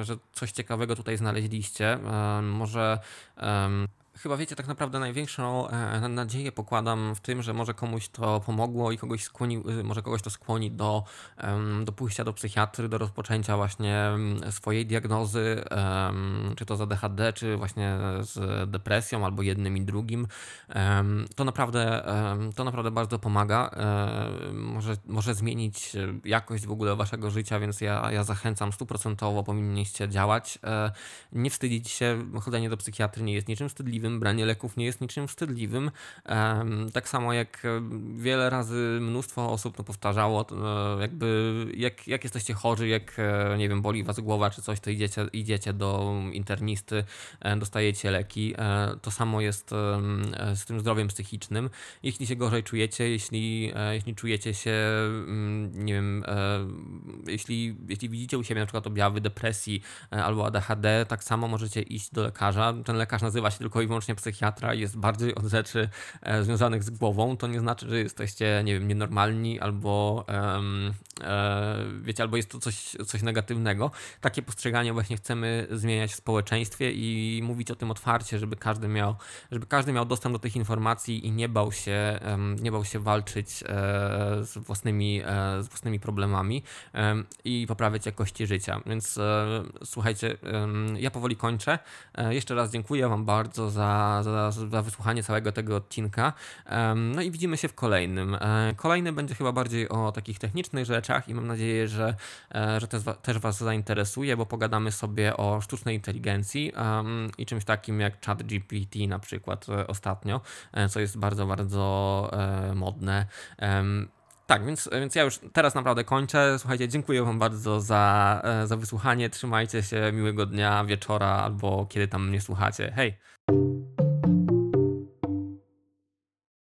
że coś ciekawego tutaj znaleźliście. Może Um, Chyba wiecie, tak naprawdę największą e, nadzieję pokładam w tym, że może komuś to pomogło i kogoś skłoni, y, może kogoś to skłoni do, do pójścia do psychiatry, do rozpoczęcia właśnie mm, swojej diagnozy, czy to z ADHD, czy właśnie z depresją, albo jednym i drugim. To naprawdę, to naprawdę bardzo pomaga. Może, może zmienić jakość w ogóle waszego życia, więc ja, ja zachęcam stuprocentowo, powinniście działać. E, nie wstydzić się, chodzenie do psychiatry nie jest niczym wstydliwym wstydliwym, branie leków nie jest niczym wstydliwym. Tak samo jak e, wiele razy mnóstwo osób to powtarzało, e, jakby jak, jak jesteście chorzy, jak e, nie wiem, boli was głowa czy coś, to idziecie, idziecie do internisty, dostajecie leki. To samo jest z tym zdrowiem psychicznym. Jeśli się gorzej czujecie, jeśli, jeśli czujecie się, mm, nie wiem, jeśli, jeśli widzicie u siebie na przykład objawy depresji albo ADHD, tak samo możecie iść do lekarza. Ten lekarz nazywa się tylko i wyłącznie psychiatra jest bardziej od rzeczy e, związanych z głową, to nie znaczy, że jesteście, nie wiem, nienormalni albo e, wiecie, albo jest to coś, coś negatywnego. Takie postrzeganie właśnie chcemy zmieniać w społeczeństwie i mówić o tym otwarcie, żeby każdy miał, żeby każdy miał dostęp do tych informacji i nie bał się, nie bał się walczyć e, z własnymi, z własnymi problemami i poprawiać jakości życia. Więc słuchajcie, ja powoli kończę. Jeszcze raz dziękuję Wam bardzo za za, za, za wysłuchanie całego tego odcinka. No i widzimy się w kolejnym. E, kolejny będzie chyba bardziej o takich technicznych rzeczach i mam nadzieję, że, e, że też, też Was zainteresuje, bo pogadamy sobie o sztucznej inteligencji i czymś takim jak ChatGPT na przykład e, ostatnio, co jest bardzo, bardzo modne. Tak, więc, więc ja już teraz naprawdę kończę. Słuchajcie, dziękuję Wam bardzo za, za wysłuchanie. Trzymajcie się, miłego dnia, wieczora albo kiedy tam mnie słuchacie. Hej! you